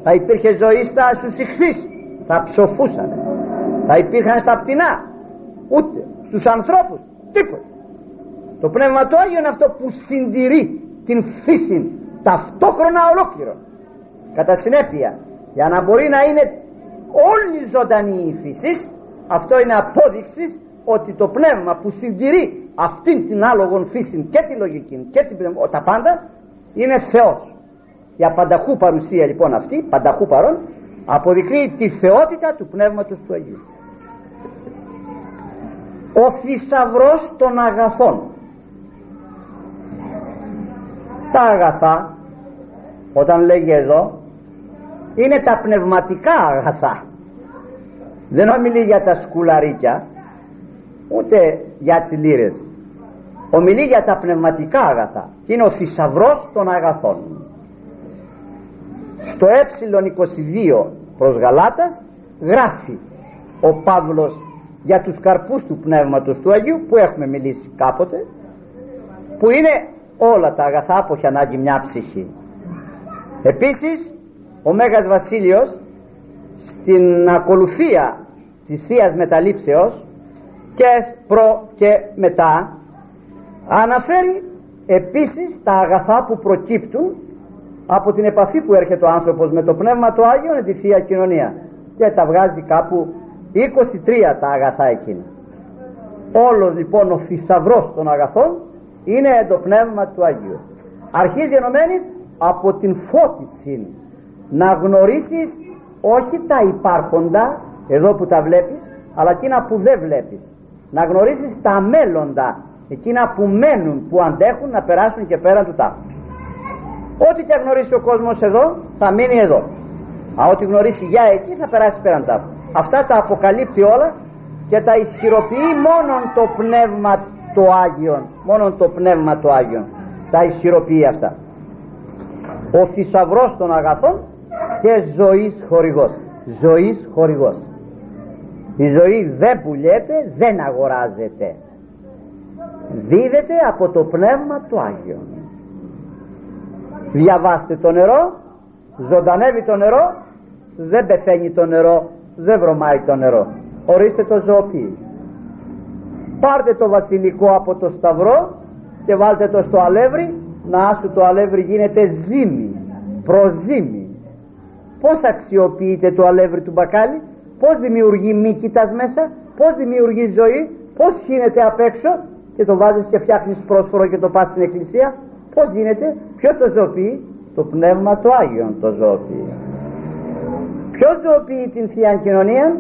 Speaker 1: Θα υπήρχε ζωή στα στους ηχθείς θα ψοφούσαν θα υπήρχαν στα πτηνά ούτε στους ανθρώπους τίποτα. Το πνεύμα του Άγιον είναι αυτό που συντηρεί την φύση ταυτόχρονα ολόκληρο. Κατά συνέπεια για να μπορεί να είναι όλη ζωντανή η φύση αυτό είναι απόδειξη ότι το πνεύμα που συντηρεί αυτήν την άλογον φύση και τη λογική και την πνευμα, τα πάντα είναι Θεός η απανταχού παρουσία λοιπόν αυτή πανταχού παρόν αποδεικνύει τη θεότητα του πνεύματος του Αγίου. Ο θησαυρός των αγαθών. Τα αγαθά όταν λέγει εδώ είναι τα πνευματικά αγαθά. Δεν ομιλεί για τα σκουλαρίκια ούτε για τις λύρες. Ομιλεί για τα πνευματικά αγαθά. Και είναι ο θησαυρός των αγαθών στο ε22 προς Γαλάτας γράφει ο Παύλος για τους καρπούς του Πνεύματος του Αγίου που έχουμε μιλήσει κάποτε που είναι όλα τα αγαθά που έχει ανάγκη μια ψυχή. Επίσης ο Μέγας Βασίλειος στην ακολουθία της Θείας Μεταλήψεως και προ και μετά αναφέρει επίσης τα αγαθά που προκύπτουν από την επαφή που έρχεται ο άνθρωπος με το Πνεύμα του Άγιο με τη Θεία Κοινωνία. Και τα βγάζει κάπου 23 τα αγαθά εκείνα. Όλος λοιπόν ο θησαυρός των αγαθών είναι το Πνεύμα του Αγίου αρχίζει ενωμένης από την φώτιση. Να γνωρίσεις όχι τα υπάρχοντα εδώ που τα βλέπεις αλλά εκείνα που δεν βλέπεις. Να γνωρίσεις τα μέλλοντα εκείνα που μένουν που αντέχουν να περάσουν και πέραν του τάφους ό,τι και γνωρίσει ο κόσμος εδώ θα μείνει εδώ Α, ό,τι γνωρίσει για εκεί θα περάσει πέραν τα Αυτά τα αποκαλύπτει όλα και τα ισχυροποιεί μόνον το πνεύμα το Άγιον. Μόνον το πνεύμα το Άγιον. Τα ισχυροποιεί αυτά. Ο θησαυρός των αγαθών και ζωής χορηγός. Ζωής χορηγός. Η ζωή δεν πουλιέται, δεν αγοράζεται. Δίδεται από το πνεύμα του Άγιον. Διαβάστε το νερό, ζωντανεύει το νερό, δεν πεθαίνει το νερό, δεν βρωμάει το νερό. Ορίστε το ζωοποιεί. Πάρτε το βασιλικό από το σταυρό και βάλτε το στο αλεύρι, να σου το αλεύρι γίνεται ζύμη, προζύμη. Πώς αξιοποιείται το αλεύρι του μπακάλι, πώς δημιουργεί μύκητας μέσα, πώς δημιουργεί ζωή, πώς γίνεται απ' έξω; Και το βάζεις και φτιάχνεις πρόσφορο και το πας στην εκκλησία, πώς γίνεται, ποιο το ζωοποιεί, το πνεύμα του Άγιον το ζωοποιεί. Ποιος ζωοποιεί την Θεία Κοινωνία,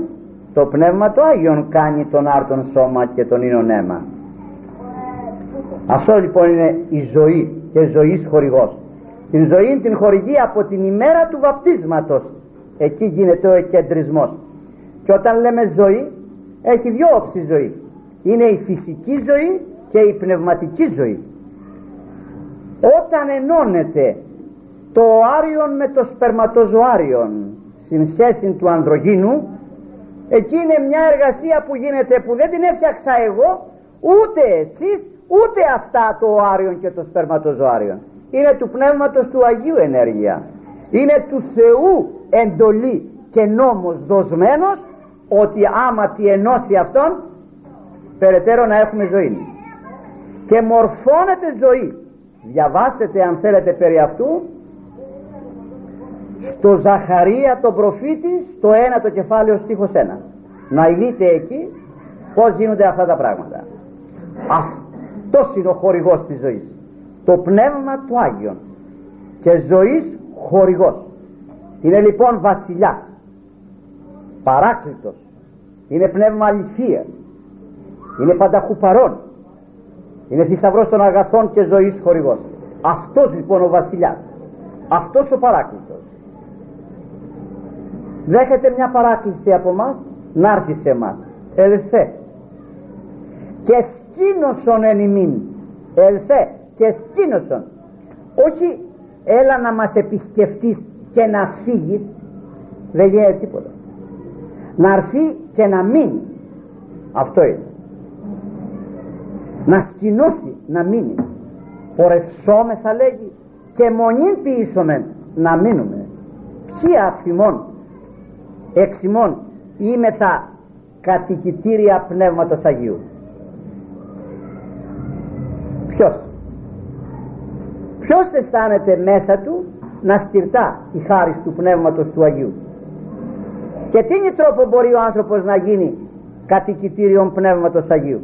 Speaker 1: το πνεύμα του Άγιον κάνει τον άρτον σώμα και τον ίνον αίμα. Αυτό λοιπόν είναι η ζωή και ζωής χορηγός. Την ζωή την χορηγεί από την ημέρα του βαπτίσματος. Εκεί γίνεται ο εκκεντρισμός. Και όταν λέμε ζωή, έχει δυο όψεις ζωή. Είναι η φυσική ζωή και η πνευματική ζωή. Όταν ενώνεται το άριον με το σπερματοζωάριον στην σχέση του ανδρογίνου εκεί είναι μια εργασία που γίνεται που δεν την έφτιαξα εγώ ούτε εσείς ούτε αυτά το άριον και το σπερματοζωάριον. Είναι του Πνεύματος του Αγίου ενέργεια. Είναι του Θεού εντολή και νόμος δοσμένος ότι άμα τη ενώσει αυτόν περαιτέρω να έχουμε ζωή. Και μορφώνεται ζωή διαβάσετε αν θέλετε περί αυτού. Στο Ζαχαρία τον προφήτη στο ένα το κεφάλαιο στίχος 1 να δείτε εκεί πως γίνονται αυτά τα πράγματα. Αυτός είναι ο χορηγός της ζωής. Το πνεύμα του Άγιον. Και ζωής χορηγός. Είναι λοιπόν βασιλιάς. Παράκλητος. Είναι πνεύμα αληθείας. Είναι πανταχού παρόν είναι θησαυρός των αγαθών και ζωής χορηγός. Αυτός λοιπόν ο βασιλιάς. Αυτός ο παράκλητος. Δέχεται μια παράκληση από μας να έρθει σε εμάς ελθέ. Και σκήνωσον εν ημίν. Ελθέ. Και σκήνωσον. Όχι έλα να μας επισκεφτείς και να φύγεις. Δεν γίνεται τίποτα. Να έρθει και να μείνει. Αυτό είναι να σκηνώσει να μείνει. Θα λέγει και μονήν ποιήσομεν να μείνουμε ποιοι αφημών εξημών είμαι τα κατοικητήρια Πνεύματος Αγίου ποιος; Ποιος αισθάνεται μέσα του να στυρτά η χάρη του Πνεύματος του Αγίου; Και τι είναι τρόπο μπορεί ο άνθρωπος να γίνει κατοικητήριον Πνεύματος Αγίου;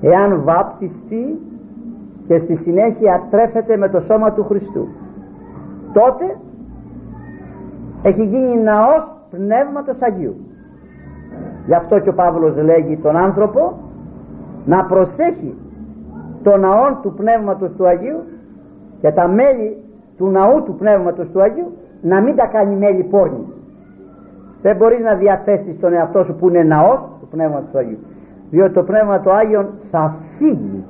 Speaker 1: Εάν βάπτιστεί και στη συνέχεια τρέφεται με το σώμα του Χριστού. Τότε έχει γίνει ναός Πνεύματος Αγίου. Γι' αυτό και ο Παύλος λέγει τον άνθρωπο να προσέχει το ναό του Πνεύματος του Αγίου και τα μέλη του ναού του Πνεύματος του Αγίου να μην τα κάνει μέλη πόρνης. Δεν μπορείς να διαθέσεις τον εαυτό σου που είναι ναός του Πνεύματος του Αγίου διότι το Πνεύμα του Άγιον θα φύγει.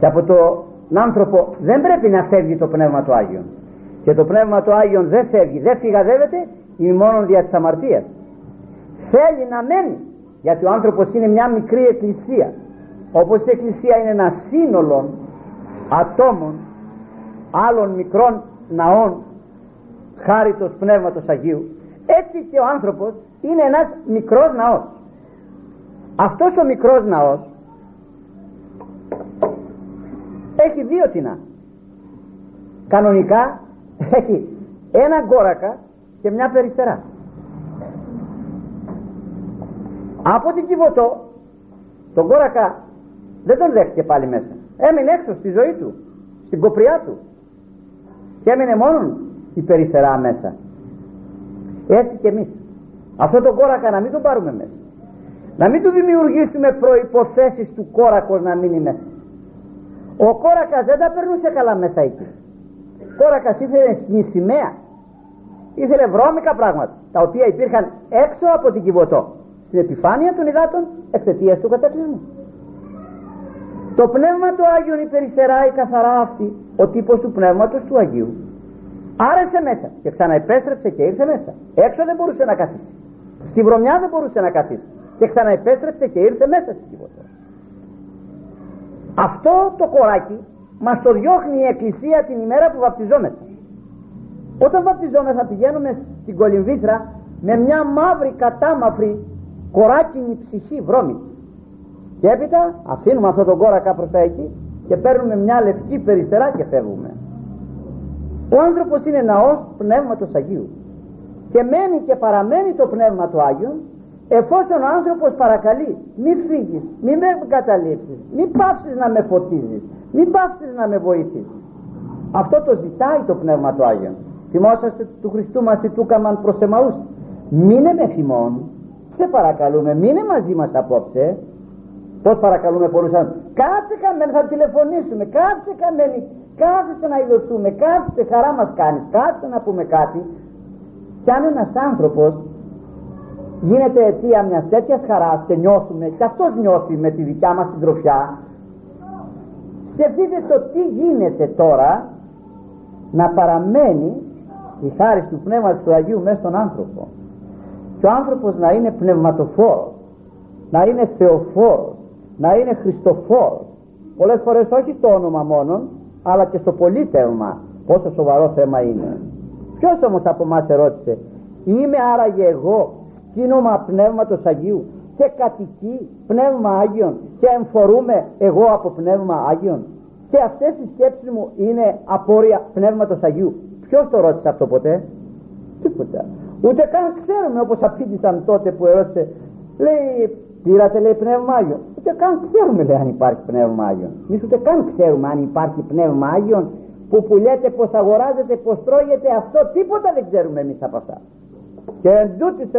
Speaker 1: Και από τον άνθρωπο δεν πρέπει να φεύγει το Πνεύμα του Άγιον. Και το Πνεύμα του Άγιον δεν φεύγει, δεν φυγαδεύεται ή μόνο δια της αμαρτίας. Θέλει να μένει. Γιατί ο άνθρωπος είναι μια μικρή εκκλησία. Όπως η εκκλησία είναι ένα σύνολο ατόμων άλλων μικρών ναών χάριτος Πνεύματος Αγίου έτσι και ο άνθρωπος είναι ένας μικρός ναός αυτός ο μικρός ναός έχει δύο τεινά κανονικά έχει ένα κόρακα και μια περιστερά. Από την Κιβωτό τον κόρακα δεν τον δέχτηκε πάλι μέσα. Έμεινε έξω στη ζωή του στην κοπριά του. Και έμεινε μόνο η περιστερά μέσα. Έτσι και εμείς. Αυτό το κόρακα να μην τον πάρουμε μέσα να μην του δημιουργήσουμε προϋποθέσεις του κόρακος να μείνει μέσα. Ο κόρακας δεν τα περνούσε καλά μέσα εκεί. Κόρακας ήθελε η σημαία. Ήθελε βρώμικα πράγματα τα οποία υπήρχαν έξω από την Κιβωτό στην επιφάνεια των υδάτων εξαιτίας του κατακλυσμού. Το πνεύμα του Άγιον υπερισεράει καθαρά αυτή ο τύπος του πνεύματος του Αγίου. Άρεσε μέσα και ξαναεπέστρεψε και ήρθε μέσα. Έξω δεν μπορούσε να καθίσει. Στη βρωμιά δεν μπορούσε να καθίσει και ξαναεπέστρεψε και ήρθε μέσα στην Κιβωτό αυτό το κοράκι μας το διώχνει η Εκκλησία την ημέρα που βαπτιζόμεθα. Όταν βαπτιζόμεθα πηγαίνουμε στην κολυμβήθρα με μια μαύρη κατάμαυρη κοράκινη ψυχή βρώμη. Και έπειτα αφήνουμε αυτό τον κόρακα προς τα εκεί και παίρνουμε μια λευκή περιστερά και φεύγουμε. Ο άνθρωπος είναι ναός πνεύματος Αγίου. Και μένει και παραμένει το πνεύμα του Άγιον εφόσον ο άνθρωπος παρακαλεί μη φύγεις, μη με καταλήψεις μη πάψεις να με φωτίζεις μη πάψεις να με βοηθήσεις. Αυτό το ζητάει το πνεύμα του Άγιον. Θυμόσαστε του Χριστού μας τι του καμαν προς εμαούς; Μείνε με θυμών σε παρακαλούμε μείνε μαζί μας απόψε πως παρακαλούμε πολλούς άνθρωπους κάτσε καμένη θα τηλεφωνήσουμε κάτσε καμένη κάτσε να ειδωθούμε κάτσε χαρά μας κάνεις κάτσε να πούμε κάτι κι αν ένας άνθρωπος γίνεται αιτία μιας τέτοιας χαράς και νιώθουμε και αυτός νιώθει με τη δικιά μας συντροφιά. Σκεφτείτε το τι γίνεται τώρα να παραμένει η χάρη του Πνεύματος του Αγίου μέσα στον άνθρωπο. Και ο άνθρωπος να είναι πνευματοφόρος να είναι θεοφόρος να είναι χριστοφόρος. Πολλές φορές όχι στο όνομα μόνον αλλά και στο πολίτευμα πόσο σοβαρό θέμα είναι. Ποιος όμως από εμάς ερώτησε είμαι άραγε εγώ σκήνομα πνεύματος Αγίου και κατοικεί πνεύμα Άγιον και εμφορούμε εγώ από πνεύμα Άγιον. Και αυτές οι σκέψεις μου είναι απόρρια πνεύματος Αγίου. Ποιος το ρώτησε αυτό ποτέ; Τίποτα. Ούτε καν ξέρουμε όπως απήντησαν τότε που ερώτησε λέει πήρατε λέει πνεύμα Άγιον ούτε καν ξέρουμε λέει αν υπάρχει πνεύμα Άγιον. Εμείς ούτε καν ξέρουμε αν υπάρχει πνεύμα Άγιον που πουλιέται πως αγοράζεται πως τρώγεται. Αυτό τίποτα δεν ξέρουμε εμείς από αυτά και εν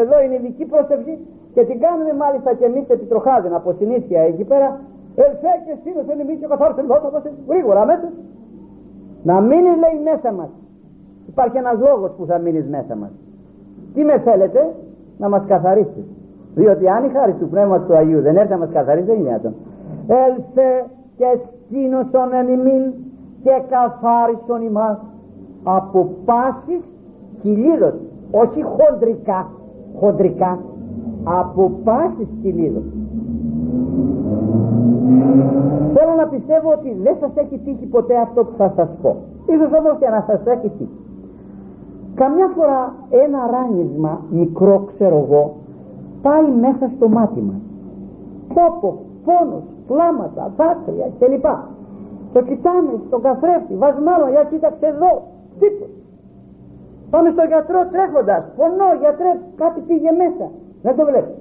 Speaker 1: εδώ είναι η δική πρόσευχη και την κάνουμε μάλιστα και εμείς επιτροχάδεν από συνήθεια εκεί πέρα. Ελθέ και σύνοσον εμείς και καθάρισαν λόγος γρήγορα μέσα να μείνεις λέει μέσα μας. Υπάρχει ένας λόγος που θα μείνεις μέσα μας. Τι με θέλετε; Να μας καθαρίσεις. Διότι αν η χάρη του Πνεύματος του Αγίου δεν έρθει να μας καθαρίσει δεν είναι δυνατόν έλθε και σκήνωσον εν ημίν και καθάρισον ημάς. Από πάσης κυλίδος όχι χοντρικά χοντρικά από πάσης κυλίδος θέλω να πιστεύω ότι δεν σας έχει τύχει ποτέ αυτό που θα σας πω. Ίσως όμως και να σας έχει τύχει. Καμιά φορά ένα ράνισμα μικρό ξέρω εγώ πάει μέσα στο μάτι μας. Πόπο, πόνος, φλάματα, δάκρυα κλπ. Το κοιτάμε στον καθρέφτη βάζουμε άλλο για κοίταξε εδώ τίποτα πάμε στον γιατρό τρέχοντας. Πονώ γιατρέ κάτι πήγε μέσα. Δεν το βλέπεις.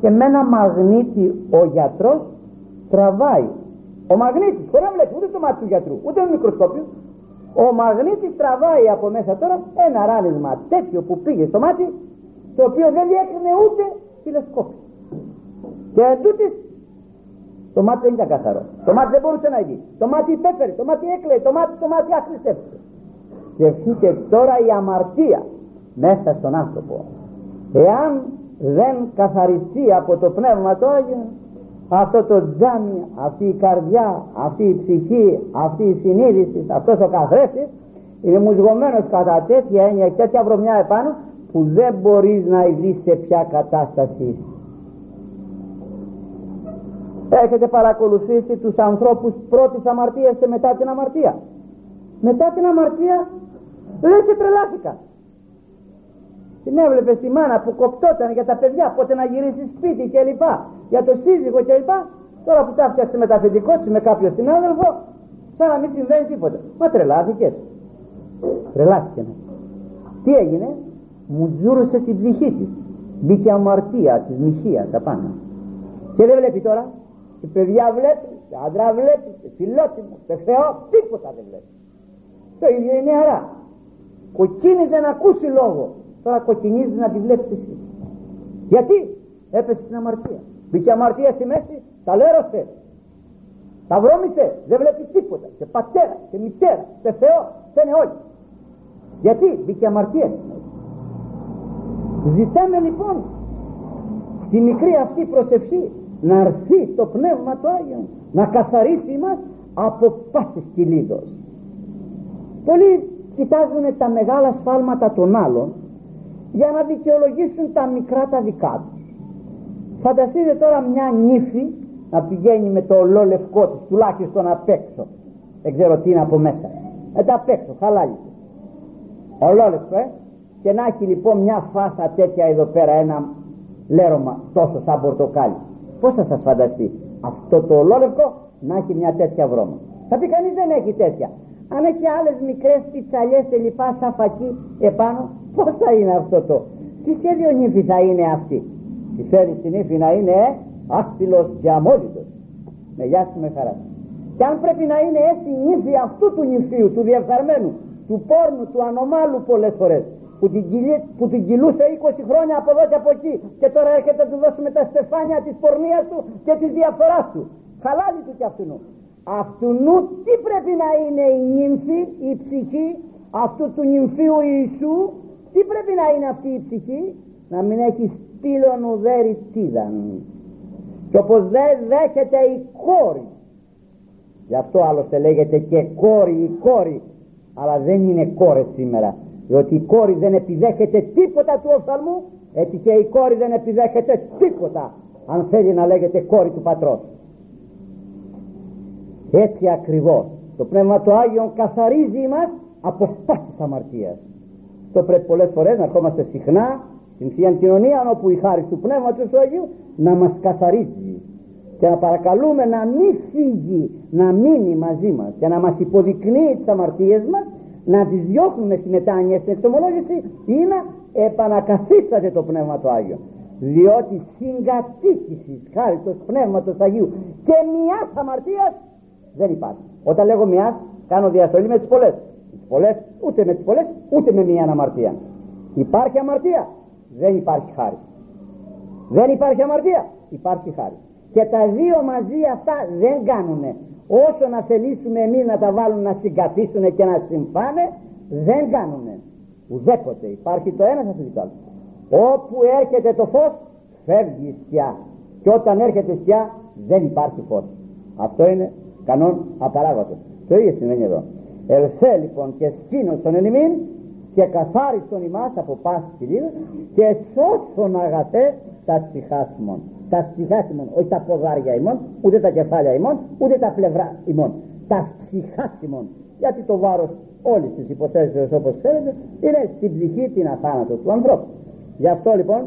Speaker 1: Και με ένα μαγνήτη ο γιατρός τραβάει. Ο μαγνήτης χωρίς να βλέπει ούτε το μάτι του γιατρού ούτε το μικροσκόπιο ο μαγνήτης τραβάει από μέσα τώρα ένα ράνισμα τέτοιο που πήγε στο μάτι το οποίο δεν διέκρινε ούτε τηλεσκόπιο. Και εντούτοις το μάτι δεν ήταν καθαρό. Το μάτι δεν μπορούσε να γίνει το μάτι υπέφερε, το μάτι έκλαιε το μάτι, το μάτι άχρηστεύσε σκεφτείτε τώρα η αμαρτία μέσα στον άνθρωπο. Εάν δεν καθαριστεί από το πνεύμα το Άγιο αυτό το τζάμι, αυτή η καρδιά, αυτή η ψυχή, αυτή η συνείδηση, αυτός ο καθρέφτης είναι μουσγωμένος κατά τέτοια έννοια και τέτοια βρωμιά επάνω που δεν μπορείς να ειδείς σε ποια κατάσταση έχετε παρακολουθήσει τους ανθρώπους πρώτης αμαρτίας και μετά την αμαρτία. Μετά την αμαρτία λέει και τρελάθηκα. Την έβλεπες στη μάνα που κοπτόταν για τα παιδιά πότε να γυρίσει σπίτι και λοιπά για το σύζυγο και λοιπά τώρα που τα φτιάξε με τα αφεντικό της με κάποιο συνάδελφο σαν να μην συμβαίνει τίποτα. Μα τρελάθηκες. Τρελάθηκες. Ναι. τι έγινε; Μου τζούρωσε την ψυχή της. Μπήκε αμαρτία της μοιχείας απάνω. Και δεν βλέπει τώρα. Η παιδιά βλέπει, η άντρα βλέπει, η φιλότιμο, το Θεό, τίποτα δεν βλέπει. Το ίδιο είναι νεαρά. Κοκκίνιζε να ακούσει λόγο. Τώρα κοκκινίζεις να τη βλέπεις εσύ. Γιατί; Έπεσε στην αμαρτία. Μπήκε αμαρτία στη μέση, τα λέρωσε. Τα βρώμησε, δεν βλέπεις τίποτα. Και πατέρα και μητέρα και Θεό, δεν είναι όλοι. γιατί; Μπήκε αμαρτία ζητάμε λοιπόν στη μικρή αυτή προσευχή να έρθει το Πνεύμα του Άγιο να καθαρίσει μας από πάσης κυλίδος πολλοί κοιτάζουν τα μεγάλα σφάλματα των άλλων για να δικαιολογήσουν τα μικρά τα δικά τους. Φανταστείτε τώρα μια νύφη να πηγαίνει με το ολόλευκό της τουλάχιστον απ' έξω. Δεν ξέρω τι είναι από μέσα. Ε, τα απ' έξω χαλάλι ολόλευκο ε. Και να έχει λοιπόν μια φάσα τέτοια εδώ πέρα ένα λέρωμα τόσο σαν πορτοκάλι. Πως θα σας φανταστεί αυτό το ολόλευκο να έχει μια τέτοια βρώμα. Θα πει κανείς δεν έχει τέτοια αν έχει άλλες μικρές πιτσαλιές και λοιπά σαν φακή επάνω πως θα είναι αυτό το; Τι σχέδιο νύφη θα είναι αυτή; Τη θέλει στην νύφη να είναι άστιλος και αμόλυτος με γεια σου με χαρά. Και αν πρέπει να είναι έτσι η νύφη αυτού του νυφίου του διεφθαρμένου του πόρνου, του ανομάλου πολλές φορές που την, που την κυλούσε 20 χρόνια από εδώ και από εκεί και τώρα έρχεται να του δώσουμε τα στεφάνια της πορνείας του και της διαφοράς του. Χαλάλι του κι αυτού αυτού τι πρέπει να είναι η νύμφη η ψυχή αυτού του νυμφίου Ιησού; Τι πρέπει να είναι αυτή η ψυχή; Να μην έχει στήλον ουδέρι τίδαν. Και όπως δεν δέχεται η κόρη. Γι' αυτό άλλωστε λέγεται και κόρη η κόρη. Αλλά δεν είναι κόρη σήμερα. Διότι η κόρη δεν επιδέχεται τίποτα του οφθαλμού έτσι και η κόρη δεν επιδέχεται τίποτα αν θέλει να λέγεται κόρη του πατρός έτσι ακριβώς. Το Πνεύμα του Άγιον καθαρίζει μας από πάσης αμαρτίας. Το πρέπει πολλές φορές να ερχόμαστε συχνά στην Θεία Κοινωνία όπου η χάρη του Πνεύματος του Αγίου να μας καθαρίζει και να παρακαλούμε να μην φύγει να μείνει μαζί μας και να μας υποδεικνύει τις αμαρτίες μας να τις διώχνουμε στη μετάνοια στην εξομολόγηση ή να επανακαθίσταται το Πνεύμα του Άγιο. Διότι συγκατοίκησης χάρη του Πνεύματος Αγίου και μιας αμαρτίας δεν υπάρχει. Όταν λέγω μιας κάνω διαστολή με τις πολλές. Τις πολλές ούτε με τις πολλές ούτε με μια αμαρτία υπάρχει αμαρτία. Δεν υπάρχει χάρη. Δεν υπάρχει αμαρτία. Υπάρχει χάρη. Και τα δύο μαζί αυτά δεν κάνουνε. Όσο να θελήσουμε εμείς να τα βάλουν να συγκαθίσουν και να συμφάνε δεν κάνουνε. Ουδέποτε. Υπάρχει το ένας σας το άλλος. Όπου έρχεται το φως φεύγει η σκιά. Και όταν έρχεται η σκιά δεν υπάρχει φως. Αυτό είναι κανόν απαράγωτος. Το ίδιο σημαίνει εδώ. Ελθέ λοιπόν και σκήνω στον ελιμήν και καθάριστον ημάς από πάση κυρίως και σώσον αγαθέ τα ψυχάσιμον τα ψυχάσιμον όχι τα ποδάρια ημών ούτε τα κεφάλια ημών ούτε τα πλευρά ημών. Τα ψυχάσιμον γιατί το βάρος όλης της υποθέσεως όπως ξέρετε είναι στην ψυχή την αθάνατο του ανθρώπου. Γι' αυτό λοιπόν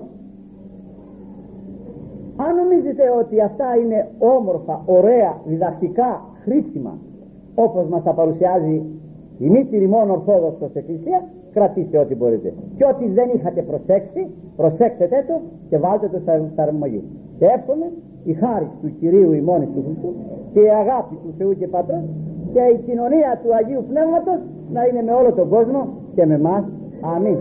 Speaker 1: αν νομίζετε ότι αυτά είναι όμορφα, ωραία, διδακτικά, χρήσιμα όπως μας τα παρουσιάζει η μη τηρημόν Ορθόδοξος Εκκλησία κρατήστε ό,τι μπορείτε και ό,τι δεν είχατε προσέξει προσέξετε το και βάλτε το στα αρμογή και εύχομαι η χάρη του Κυρίου ημώνης του Χριστού και η αγάπη του Θεού και Πατρός και η κοινωνία του Αγίου Πνεύματος να είναι με όλο τον κόσμο και με μας. Αμήν.